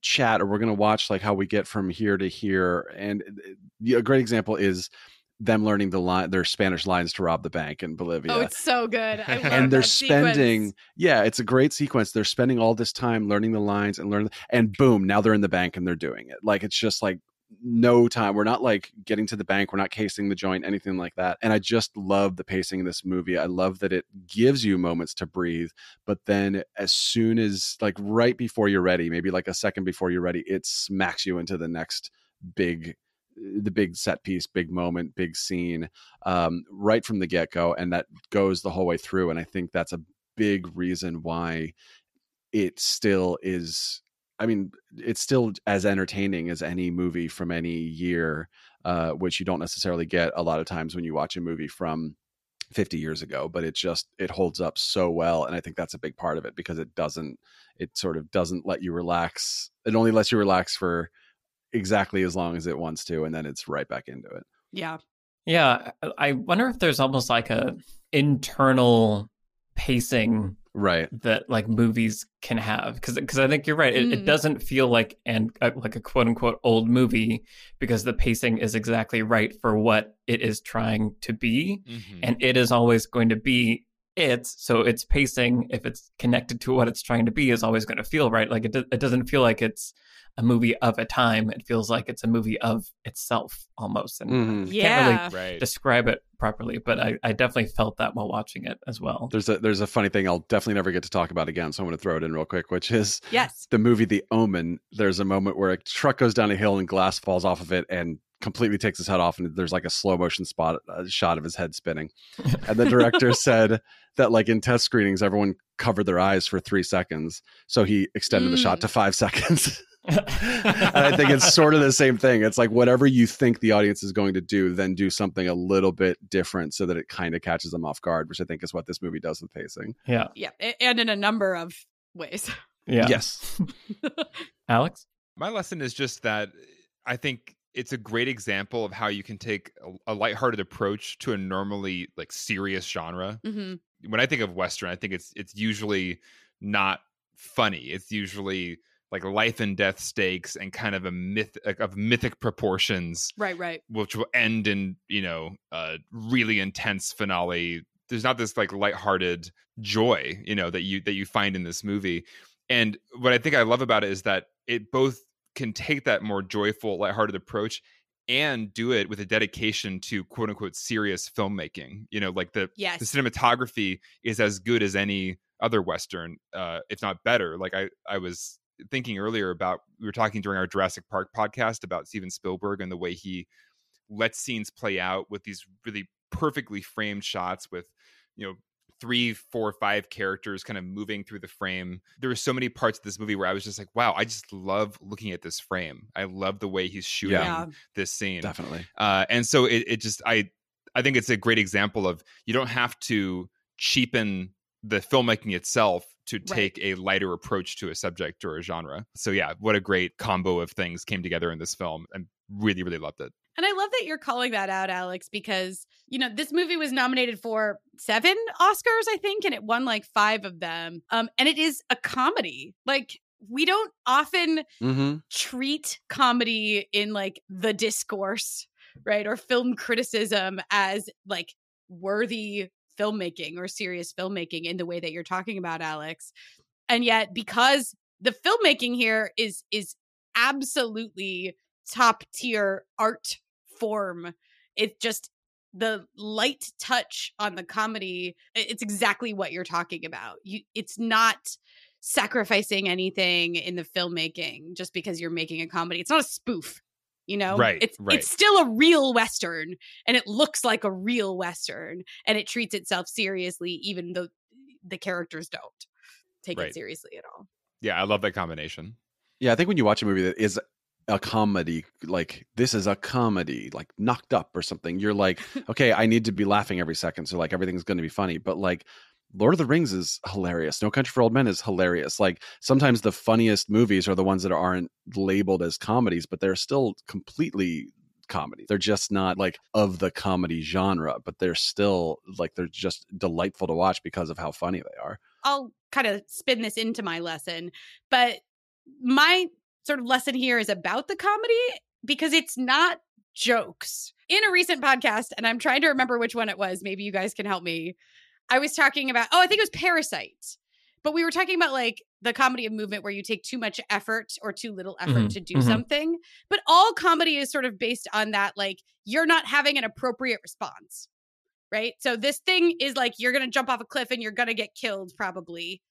Speaker 4: chat or we're going to watch like how we get from here to here and uh, a great example is them learning the line their spanish lines to rob the bank in bolivia.
Speaker 2: Oh, it's so good. I love
Speaker 4: and they're spending
Speaker 2: sequence.
Speaker 4: yeah it's a great sequence. They're spending all this time learning the lines and learn and boom now they're in the bank and they're doing it. Like it's just like no time. We're not like getting to the bank. We're not casing the joint anything like that. And i just love the pacing in this movie. I love that it gives you moments to breathe but then as soon as like right before you're ready maybe like a second before you're ready it smacks you into the next big the big set piece big moment big scene um, right from the get-go and that goes the whole way through and i think that's a big reason why it still is I mean, it's still as entertaining as any movie from any year, uh, which you don't necessarily get a lot of times when you watch a movie from 50 years ago. But it just it holds up so well, and I think that's a big part of it because it doesn't it sort of doesn't let you relax. It only lets you relax for exactly as long as it wants to, and then it's right back into it.
Speaker 2: Yeah.
Speaker 1: Yeah, I wonder if there's almost like a internal pacing
Speaker 4: Right.
Speaker 1: that like movies can have because because I think you're right. It, it
Speaker 2: Mm.
Speaker 1: doesn't feel like and uh, like a quote unquote old movie because the pacing is exactly right for what it is trying to be,
Speaker 3: Mhm.
Speaker 1: and it is always going to be it. So its pacing, if it's connected to what it's trying to be, is always going to feel right. Like it do- it doesn't feel like it's a movie of a time. It feels like it's a movie of itself almost, and
Speaker 4: Mhm.
Speaker 1: I can't really
Speaker 3: right.
Speaker 1: describe it properly, but I, I definitely felt that while watching it as well.
Speaker 4: There's a there's a funny thing I'll definitely never get to talk about again, so I'm going to throw it in real quick, which is
Speaker 2: Yes.
Speaker 4: the movie The Omen. There's a moment where a truck goes down a hill and glass falls off of it and completely takes his head off, and there's like a slow motion spot uh, shot of his head spinning. And the director said that like in test screenings, everyone covered their eyes for three seconds, so he extended the shot
Speaker 2: Mm.
Speaker 4: to five seconds. and I think it's sort of the same thing. It's like whatever you think the audience is going to do, then do something a little bit different so that it kind of catches them off guard, which I think is what this movie does with pacing.
Speaker 1: yeah,
Speaker 2: Yeah. And in a number of ways.
Speaker 1: yeah.
Speaker 4: Yes.
Speaker 1: Alex.
Speaker 3: My lesson is just that I think it's a great example of how you can take a, a lighthearted approach to a normally like serious genre.
Speaker 2: hmm
Speaker 3: When I think of western, I think it's it's usually not funny. It's usually like life and death stakes and kind of a myth of mythic proportions,
Speaker 2: Right, right.
Speaker 3: which will end in you know a really intense finale. There's not this like lighthearted joy, you know, that you that you find in this movie. And what I think I love about it is that it both can take that more joyful, lighthearted approach and do it with a dedication to quote unquote serious filmmaking. You know, like the
Speaker 2: Yes.
Speaker 3: the cinematography is as good as any other western, uh, if not better. Like I I was thinking earlier about we were talking during our Jurassic Park podcast about Steven Spielberg and the way he lets scenes play out with these really perfectly framed shots with you know three four five characters kind of moving through the frame there were so many parts of this movie where i was just like wow i just love looking at this frame i love the way he's shooting
Speaker 2: Yeah.
Speaker 3: this scene
Speaker 4: Definitely.
Speaker 3: uh, and so it, it just i i think it's a great example of you don't have to cheapen the filmmaking itself to
Speaker 2: Right.
Speaker 3: take a lighter approach to a subject or a genre so yeah what a great combo of things came together in this film and really really loved it
Speaker 2: And I love that you're calling that out, Alex, because, you know, this movie was nominated for seven Oscars, I think, and it won like five of them. Um, and it is a comedy. Like, we don't often
Speaker 4: Mm-hmm.
Speaker 2: treat comedy in like the discourse, right? Or film criticism as like worthy filmmaking or serious filmmaking in the way that you're talking about, Alex. And yet, because the filmmaking here is is absolutely top tier art form, it's just the light touch on the comedy. It's exactly what you're talking about. You, it's not sacrificing anything in the filmmaking just because you're making a comedy. It's not a spoof, you know?
Speaker 3: Right,
Speaker 2: It's
Speaker 3: right.
Speaker 2: it's still a real western and it looks like a real western and it treats itself seriously even though the characters don't take
Speaker 3: Right.
Speaker 2: it seriously at all.
Speaker 3: yeah i love that combination
Speaker 4: Yeah, I think when you watch a movie that is a comedy, like this is a comedy, like knocked up or something, you're like, okay, I need to be laughing every second. So like everything's going to be funny. But like Lord of the Rings is hilarious. No Country for Old Men is hilarious. Like sometimes the funniest movies are the ones that aren't labeled as comedies, but they're still completely comedy. They're just not like of the comedy genre, but they're still like they're just delightful to watch because of how funny they are.
Speaker 2: I'll kind of spin this into my lesson, but my sort of lesson here is about the comedy because it's not jokes. In a recent podcast, and I'm trying to remember which one it was, maybe you guys can help me. I was talking about, oh, I think it was Parasite. But we were talking about like the comedy of movement where you take too much effort or too little effort
Speaker 1: Mhm,
Speaker 2: to do
Speaker 1: mhm.
Speaker 2: something. But all comedy is sort of based on that, like you're not having an appropriate response right? So this thing is like you're going to jump off a cliff and you're going to get killed probably.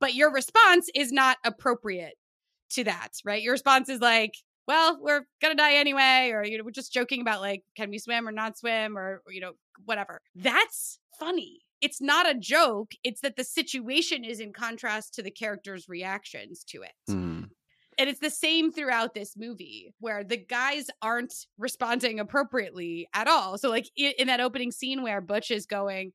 Speaker 2: But your response is not appropriate to that, right? Your response is like, well, we're to die anyway or you know, we're just joking about like can we swim or not swim or you know, whatever. That's funny. It's not a joke. It's that the situation is in contrast to the character's reactions to it.
Speaker 4: Mm.
Speaker 2: And it's the same throughout this movie where the guys aren't responding appropriately at all. So, like in, in that opening scene where Butch is going,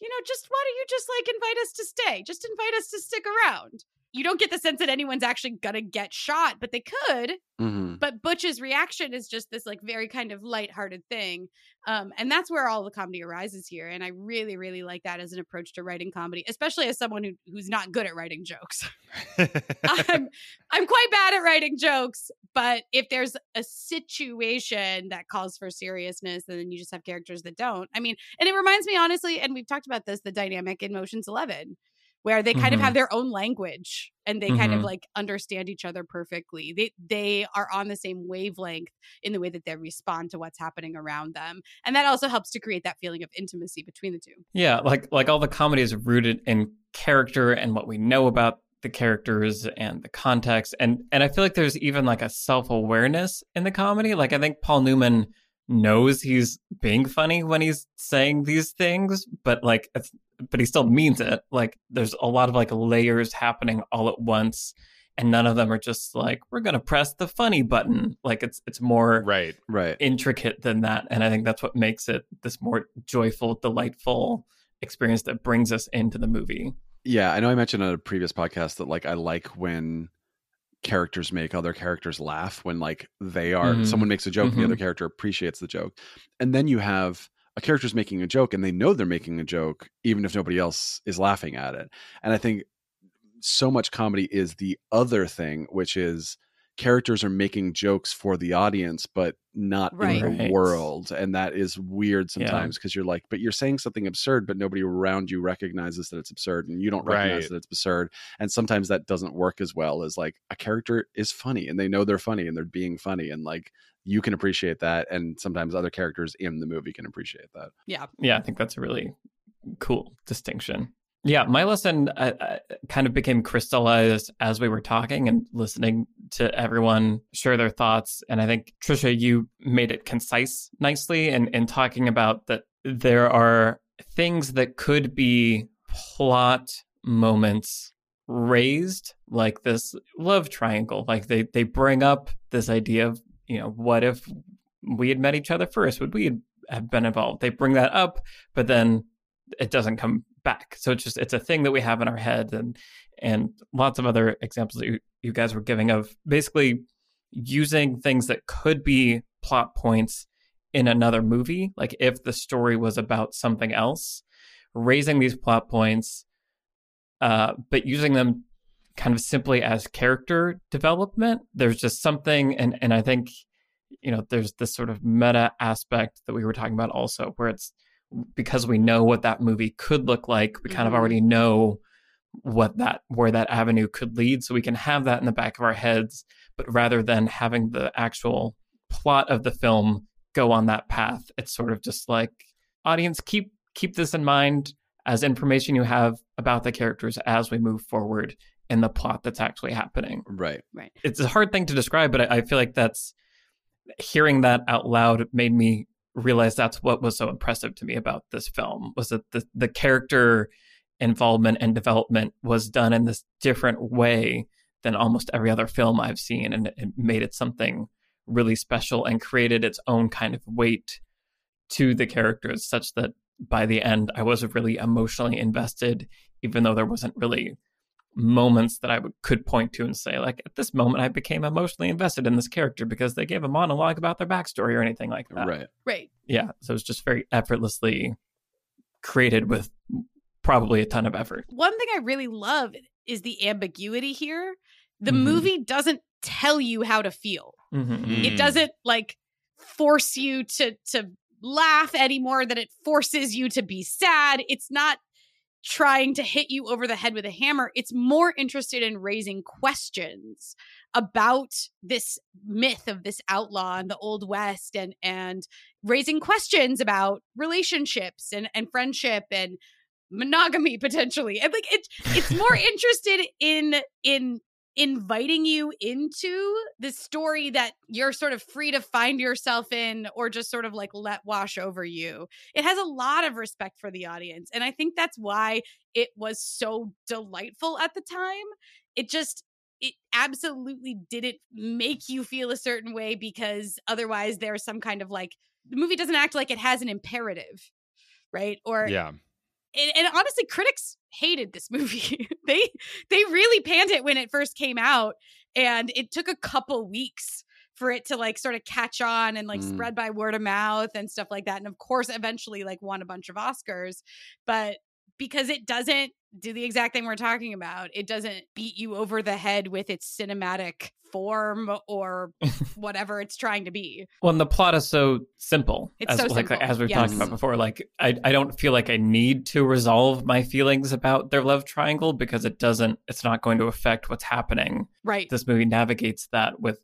Speaker 2: you know, just why don't you just like invite us to stay? Just invite us to stick around. You don't get the sense that anyone's actually gonna get shot, but they could.
Speaker 4: hmm
Speaker 2: But Butch's reaction is just this like very kind of lighthearted thing. Um, and that's where all the comedy arises here. And I really, really like that as an approach to writing comedy, especially as someone who, who's not good at writing jokes. I'm I'm quite bad at writing jokes, but if there's a situation that calls for seriousness, and then you just have characters that don't. I mean, and it reminds me honestly, and we've talked about this, the dynamic in Ocean's Eleven, where they kind of
Speaker 1: Mhm.
Speaker 2: have their own language and they kind of
Speaker 1: Mhm.
Speaker 2: like understand each other perfectly. They they are on the same wavelength in the way that they respond to what's happening around them. And that also helps to create that feeling of intimacy between the two.
Speaker 1: Yeah, like like all the comedy is rooted in character and what we know about the characters and the context and and I feel like there's even like a self-awareness in the comedy. Like I think Paul Newman knows he's being funny when he's saying these things, but like it's, but he still means it. Like there's a lot of like layers happening all at once and none of them are just like we're going to press the funny button. Like it's it's more
Speaker 3: right.
Speaker 4: Right.
Speaker 1: intricate than that. And I think that's what makes it this more joyful, delightful experience that brings us into the movie.
Speaker 4: Yeah, I know I mentioned on a previous podcast that like I like when characters make other characters laugh when like they are
Speaker 1: Mhm.
Speaker 4: someone makes a joke and the
Speaker 1: Mhm.
Speaker 4: other character appreciates the joke. And then you have a character's making a joke and they know they're making a joke even if nobody else is laughing at it. And I think so much comedy is the other thing which is characters are making jokes for the audience but not
Speaker 2: Right.
Speaker 4: in the
Speaker 1: Right.
Speaker 4: world and that is weird sometimes because you're like but you're saying something absurd but nobody around you recognizes that it's absurd and you don't recognize
Speaker 3: Right.
Speaker 4: that it's absurd and sometimes that doesn't work as well as like a character is funny and they know they're funny and they're being funny and like you can appreciate that and sometimes other characters in the movie can appreciate that
Speaker 2: Yeah.
Speaker 1: Yeah, I think that's a really cool distinction. Yeah, my lesson uh, uh, kind of became crystallized as we were talking and listening to everyone share their thoughts. And I think, Trisha, you made it concise nicely in, in talking about that there are things that could be plot moments raised, like this love triangle. Like they, they bring up this idea of, you know, what if we had met each other first? Would we have been involved? They bring that up, but then it doesn't come back. So it's just it's a thing that we have in our head and and lots of other examples that you, you guys were giving of basically using things that could be plot points in another movie, like if the story was about something else, raising these plot points, uh, but using them kind of simply as character development. There's just something, and and I think you know there's this sort of meta aspect that we were talking about also, where it's because we know what that movie could look like, we kind of
Speaker 2: Mhm.
Speaker 1: already know what that where that avenue could lead so we can have that in the back of our heads but rather than having the actual plot of the film go on that path it's sort of just like audience keep keep this in mind as information you have about the characters as we move forward in the plot that's actually happening
Speaker 4: right Right.
Speaker 1: it's a hard thing to describe, but I, I feel like that's hearing that out loud made me realize that's what was so impressive to me about this film was that the the character involvement and development was done in this different way than almost every other film I've seen, and it made it something really special and created its own kind of weight to the characters, such that by the end I was really emotionally invested, even though there wasn't really moments that I would, could point to and say, like, at this moment, I became emotionally invested in this character because they gave a monologue about their backstory or anything like that.
Speaker 4: right
Speaker 2: Right.
Speaker 1: Yeah. So it's just very effortlessly created with probably a ton of effort.
Speaker 2: One thing I really love is the ambiguity here. The
Speaker 1: Mhm.
Speaker 2: movie doesn't tell you how to feel.
Speaker 1: Mm-hmm.
Speaker 2: It
Speaker 3: Mm.
Speaker 2: doesn't like force you to to laugh any more than it forces you to be sad. It's not trying to hit you over the head with a hammer. It's more interested in raising questions about this myth of this outlaw in the old west and and raising questions about relationships and and friendship and monogamy potentially. And like it it's more interested in in inviting you into the story that you're sort of free to find yourself in or just sort of like let wash over you. It has a lot of respect for the audience. And I think that's why it was so delightful at the time. It just it absolutely didn't make you feel a certain way because otherwise there's some kind of like the movie doesn't act like it has an imperative, right? Or
Speaker 3: Yeah.
Speaker 2: and, and honestly critics hated this movie they they really panned it when it first came out and it took a couple weeks for it to like sort of catch on and like
Speaker 4: Mm.
Speaker 2: spread by word of mouth and stuff like that and of course eventually like won a bunch of oscars but because it doesn't do the exact thing we're talking about it doesn't beat you over the head with its cinematic form or whatever it's trying to be
Speaker 1: Well, and the plot is so simple.
Speaker 2: It's
Speaker 1: as,
Speaker 2: so
Speaker 1: like,
Speaker 2: simple,
Speaker 1: As we've talked about before, like I, I don't feel like I need to resolve my feelings about their love triangle because it doesn't. It's not going to affect what's happening.
Speaker 2: right
Speaker 1: This movie navigates that with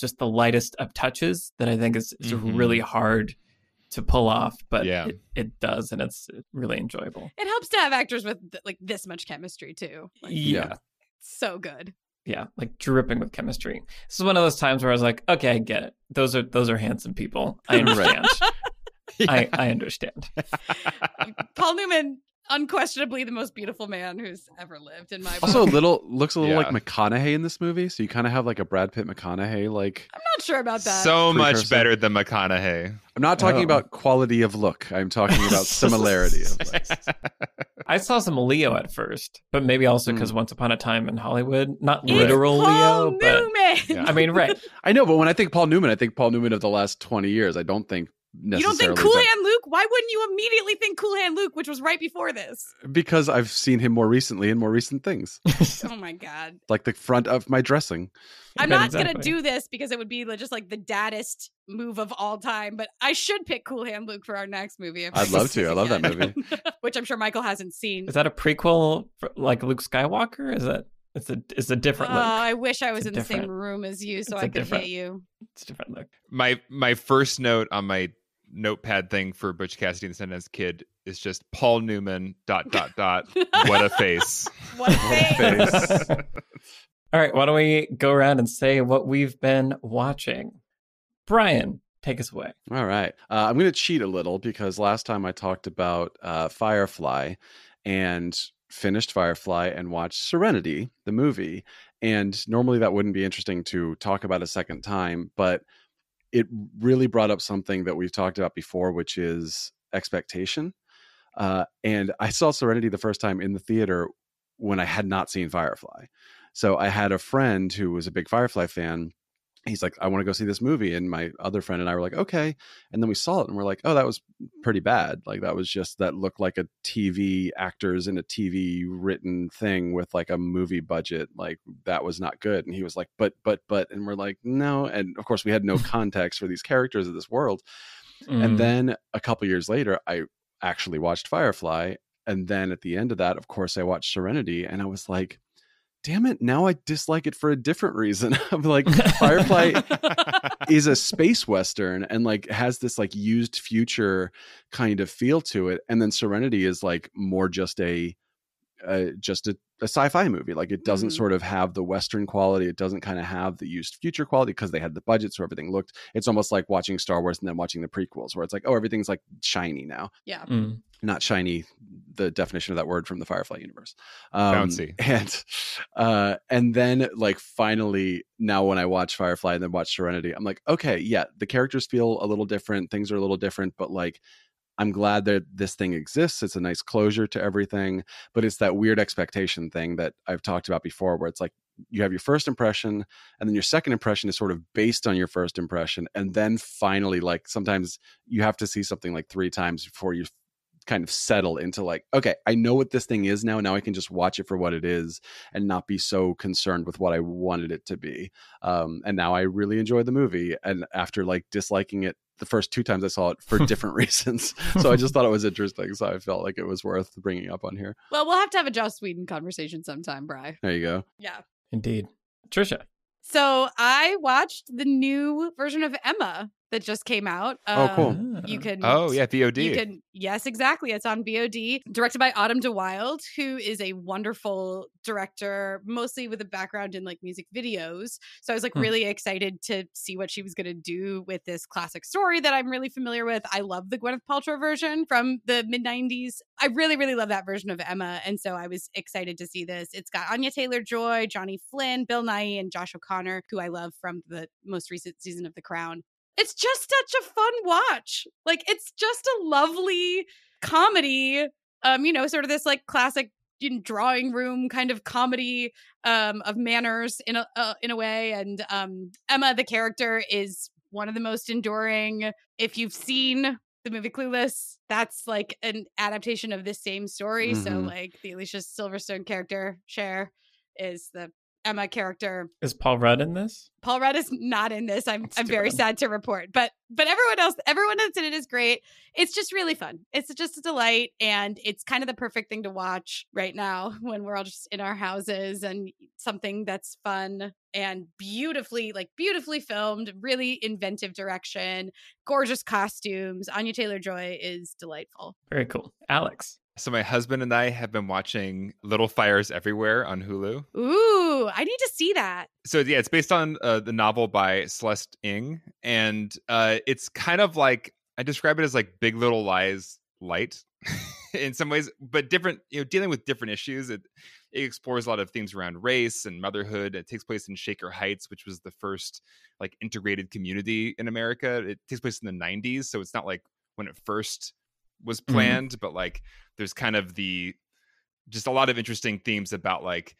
Speaker 1: just the lightest of touches that I think is, is
Speaker 3: Mhm.
Speaker 1: really hard to pull off, but
Speaker 3: Yeah.
Speaker 1: it, it does, and it's really enjoyable.
Speaker 2: it helps to have actors with like this much chemistry too like,
Speaker 1: yeah.
Speaker 2: so good
Speaker 1: yeah, like dripping with chemistry. This is one of those times where I was like, okay, I get it. Those are those are handsome people. I
Speaker 4: Right.
Speaker 1: understand. I, I understand.
Speaker 2: Paul Newman, unquestionably the most beautiful man who's ever lived in my book.
Speaker 4: Also, a little looks a little
Speaker 3: Yeah.
Speaker 4: like McConaughey in this movie, so you kind of have like a Brad Pitt McConaughey. Like,
Speaker 2: I'm not sure about that.
Speaker 3: so much better than McConaughey.
Speaker 4: I'm not talking
Speaker 1: Oh.
Speaker 4: about quality of look. I'm talking about similarity of looks.
Speaker 1: I saw some Leo at first, but maybe also because hmm. Once Upon a Time in Hollywood, not
Speaker 2: It's
Speaker 1: literal
Speaker 2: Paul
Speaker 1: Leo, but
Speaker 3: Yeah.
Speaker 1: I mean, right.
Speaker 4: I know, but when I think Paul Newman, I think Paul Newman of the last 20 years. I don't think
Speaker 2: you don't think Cool Hand Luke? Why wouldn't you immediately think Cool Hand Luke, which was right before this?
Speaker 4: because I've seen him more recently in more recent things,
Speaker 2: Oh my god.
Speaker 4: like the front of my dressing.
Speaker 2: I'm
Speaker 1: Right,
Speaker 2: not gonna do this because it would be just like the daddest move of all time. But I should pick Cool Hand Luke for our next movie.
Speaker 4: I'd love to. I love that movie.
Speaker 2: which I'm sure Michael hasn't seen.
Speaker 1: Is that a prequel, for, like Luke Skywalker? Is that it's a it's a different
Speaker 2: Oh,
Speaker 1: look?
Speaker 2: I wish I was
Speaker 1: It's
Speaker 2: in the same room as you so I could
Speaker 1: different-
Speaker 2: hit you.
Speaker 1: It's a different look.
Speaker 3: my my first note on my notepad thing for Butch Cassidy and the Sundance Kid is just Paul Newman dot dot dot. What a face.
Speaker 2: What a face.
Speaker 4: face.
Speaker 1: All right, why don't we go around and say what we've been watching? Brian, take us away.
Speaker 4: All right. Uh, I'm going to cheat a little because last time I talked about uh, Firefly and finished Firefly and watched Serenity, the movie. And normally that wouldn't be interesting to talk about a second time, but it really brought up something that we've talked about before, which is expectation. Uh, and I saw Serenity the first time in the theater when I had not seen Firefly. So I had a friend who was a big Firefly fan. He's like, I want to go see this movie. And my other friend and I were like, okay. And then we saw it and we're like, oh, that was pretty bad. Like, that was just, that looked like a TV actors in a TV written thing with like a movie budget. Like, that was not good. And he was like, but, but, but. And we're like, no. And of course, we had no context for these characters of this world.
Speaker 1: Mm.
Speaker 4: And then a couple years later, I actually watched Firefly. And then at the end of that, of course, I watched Serenity and I was like, damn it, now I dislike it for a different reason. I'm like, Firefly is a space western and like has this like used future kind of feel to it. And then Serenity is like more just a, uh, just a, a sci-fi movie. Like it doesn't
Speaker 2: Mhm.
Speaker 4: sort of have the Western quality. It doesn't kind of have the used future quality because they had the budget, so everything looked. It's almost like watching Star Wars and then watching the prequels, where it's like, oh, everything's like shiny now.
Speaker 2: Yeah.
Speaker 1: Mm.
Speaker 4: Not shiny, the definition of that word from the Firefly universe. Um,
Speaker 3: Bouncy.
Speaker 4: And uh, and then like finally now when I watch Firefly and then watch Serenity, I'm like, okay, yeah, the characters feel a little different, things are a little different, but like I'm glad that this thing exists. It's a nice closure to everything, but it's that weird expectation thing that I've talked about before where it's like you have your first impression and then your second impression is sort of based on your first impression and then finally like sometimes you have to see something like 3 times before you kind of settle into like okay i know what this thing is now now i can just watch it for what it is and not be so concerned with what i wanted it to be um, and now i really enjoy the movie and after like disliking it the first two times i saw it for different reasons so i just thought it was interesting so i felt like it was worth bringing up on here
Speaker 2: Well, we'll have to have a Joss Whedon conversation sometime, Bry.
Speaker 4: there you go
Speaker 2: Yeah.
Speaker 1: Indeed. Trisha.
Speaker 2: So I watched the new version of Emma that just came out.
Speaker 4: Oh, cool.
Speaker 2: Um, You can
Speaker 3: Oh yeah, VOD.
Speaker 2: You can yes, exactly. It's on VOD, directed by Autumn de Wilde, who is a wonderful director, mostly with a background in like music videos. So I was like
Speaker 1: Hmm.
Speaker 2: really excited to see what she was going to do with this classic story that I'm really familiar with. I love the Gwyneth Paltrow version from the mid '90s. I really, really love that version of Emma, and so I was excited to see this. It's got Anya Taylor Joy, Johnny Flynn, Bill Nighy, and Josh O'Connor, who I love from the most recent season of The Crown it's just such a fun watch. Like it's just a lovely comedy. Um, you know, sort of this like classic drawing room kind of comedy um of manners in a uh, in a way and um Emma the character is one of the most enduring if you've seen the movie Clueless that's like an adaptation of this same story so
Speaker 4: Mhm.
Speaker 2: like the Alicia Silverstone character Cher is the Emma character
Speaker 1: Is Paul Rudd in this?
Speaker 2: Paul Rudd is not in this. I'm I'm very
Speaker 1: bad.
Speaker 2: sad to report, but but everyone else, everyone that's in it is great. It's just really fun. It's just a delight, and it's kind of the perfect thing to watch right now when we're all just in our houses and something that's fun and beautifully, like beautifully filmed, really inventive direction, gorgeous costumes. Anya Taylor Joy is delightful.
Speaker 1: Very cool. Alex.
Speaker 3: So my husband and I have been watching Little Fires Everywhere on Hulu.
Speaker 2: Ooh, I need to see that.
Speaker 3: So yeah, it's based on uh, the novel by Celeste Ng, and uh, it's kind of like I describe it as like Big Little Lies light in some ways, but different. You know, dealing with different issues. It it explores a lot of themes around race and motherhood. It takes place in Shaker Heights, which was the first like integrated community in America. It takes place in the '90s, so it's not like when it first was
Speaker 1: Mhm.
Speaker 3: planned, but like there's kind of the just a lot of interesting themes about like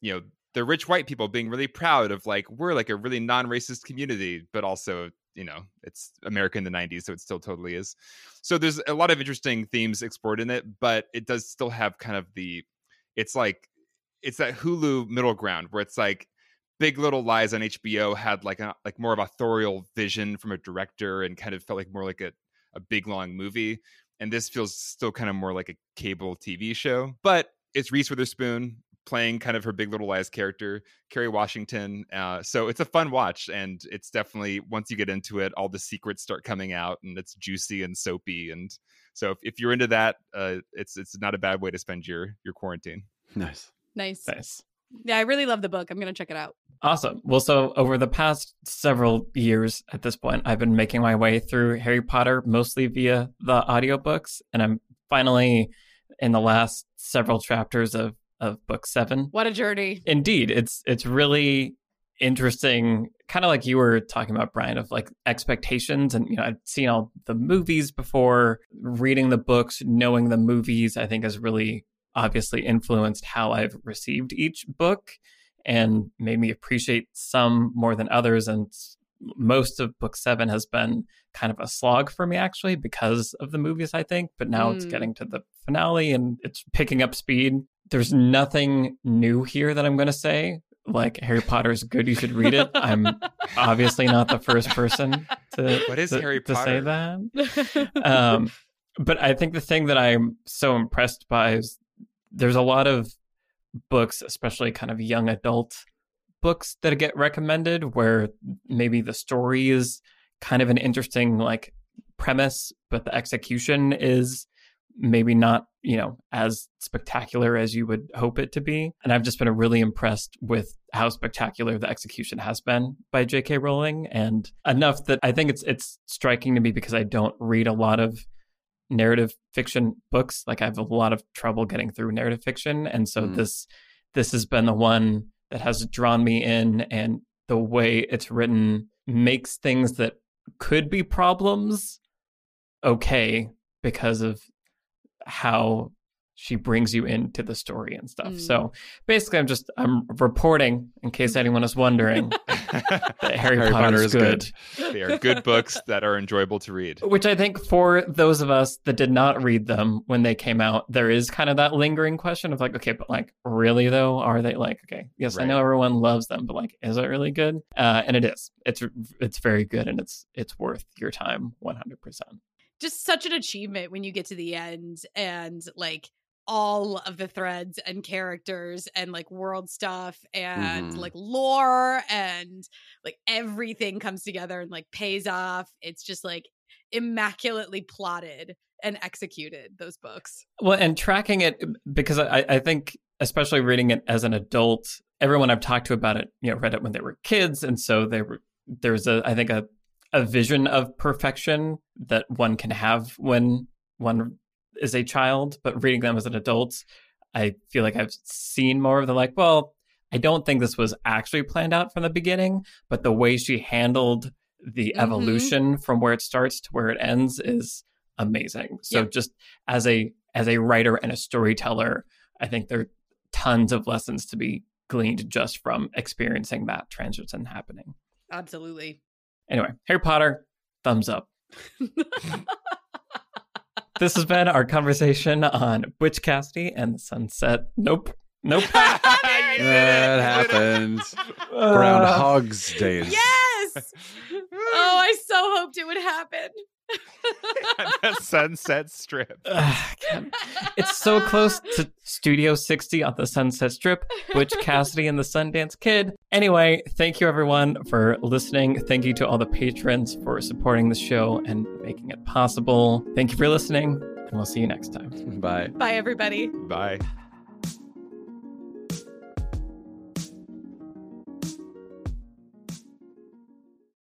Speaker 3: you know the rich white people being really proud of like we're like a really non-racist community but also you know it's america in the 90s so it still totally is. So there's a lot of interesting themes explored in it but it does still have kind of the it's like it's that hulu middle ground where it's like big little lies on hbo had like a like more of authorial vision from a director and kind of felt like more like a, a big long movie and this feels still kind of more like a cable tv show but it's reese witherspoon playing kind of her big little lies character kerry washington uh, so it's a fun watch and it's definitely once you get into it all the secrets start coming out and it's juicy and soapy and so if, if you're into that uh, it's it's not a bad way to spend your your quarantine
Speaker 4: Nice.
Speaker 2: Nice.
Speaker 1: Nice.
Speaker 2: Yeah, I really love the book. I'm gonna check it out.
Speaker 1: Awesome. Well, so over the past several years at this point, I've been making my way through Harry Potter mostly via the audiobooks, and I'm finally in the last several chapters of of book 7.
Speaker 2: What a journey.
Speaker 1: Indeed, it's it's really interesting kind of like you were talking about Brian of like expectations and you know I've seen all the movies before reading the books knowing the movies I think is really obviously influenced how I've received each book and made me appreciate some more than others. And most of book 7 has been kind of a slog for me actually because of the movies I think. But now it's
Speaker 2: Mm.
Speaker 1: getting to the finale and it's picking up speed. There's nothing new here that I'm going to say like Harry Potter is good you should read it. I'm obviously not the first person to
Speaker 3: What is
Speaker 1: to-
Speaker 3: Harry
Speaker 1: to say that. Um, but I think the thing that I'm so impressed by is there's a lot of books, especially kind of young adult books that get recommended where maybe the story is kind of an interesting like premise, but the execution is maybe not, you know, as spectacular as you would hope it to be. And I've just been really impressed with how spectacular the execution has been by J.K. Rowling and enough that I think it's it's striking to me because I don't read a lot of narrative fiction books. Like I have a lot of trouble getting through narrative fiction. And so
Speaker 4: Mm.
Speaker 1: this this has been the one that has drawn me in and the way it's written makes things that could be problems okay because of how she brings you into the story and stuff.
Speaker 2: Mm.
Speaker 1: So basically I'm just I'm reporting in case anyone is wondering that Harry,
Speaker 4: Harry
Speaker 1: Potter,
Speaker 4: Potter
Speaker 1: is
Speaker 4: is
Speaker 1: good.
Speaker 4: good.
Speaker 3: they are good books that are enjoyable to read
Speaker 1: Which I think for those of us that did not read them when they came out, there is kind of that lingering question of like, okay, but like, really though, are they like, okay, yes, I know everyone loves them, but like, is it really good? Uh, and it is. It's it's very good, and it's it's worth your time, one hundred percent.
Speaker 2: just such an achievement when you get to the end and like all of the threads and characters and like world stuff and
Speaker 4: Mhm.
Speaker 2: like lore and like everything comes together and like pays off. It's just like immaculately plotted and executed those books.
Speaker 1: Well, and tracking it because I, I think, especially reading it as an adult, everyone I've talked to about it, you know, read it when they were kids, and so they were there's a I think a a vision of perfection that one can have when one is a child, but reading them as an adult, I feel like I've seen more of the like, well, I don't think this was actually planned out from the beginning, but the way she handled the
Speaker 2: Mhm.
Speaker 1: evolution from where it starts to where it ends is amazing. So
Speaker 2: Yeah.
Speaker 1: just as a as a writer and a storyteller, I think there are tons of lessons to be gleaned just from experiencing that transition happening.
Speaker 2: Absolutely.
Speaker 1: Anyway, Harry Potter, thumbs up. This has been our conversation on Witch Cassidy and the Sunset. Nope. Nope.
Speaker 3: You.
Speaker 4: That
Speaker 3: You did it.
Speaker 4: happened.
Speaker 1: Uh,
Speaker 4: Groundhog's Days.
Speaker 2: yes. oh, I so hoped it would happen.
Speaker 3: the Sunset Strip.
Speaker 1: Ugh, it's so close to Studio 60 on the Sunset Strip, which Cassidy and the Sundance Kid. Anyway, thank you everyone for listening. Thank you to all the patrons for supporting the show and making it possible. Thank you for listening, and we'll see you next time.
Speaker 4: Bye.
Speaker 2: Bye, everybody.
Speaker 3: Bye.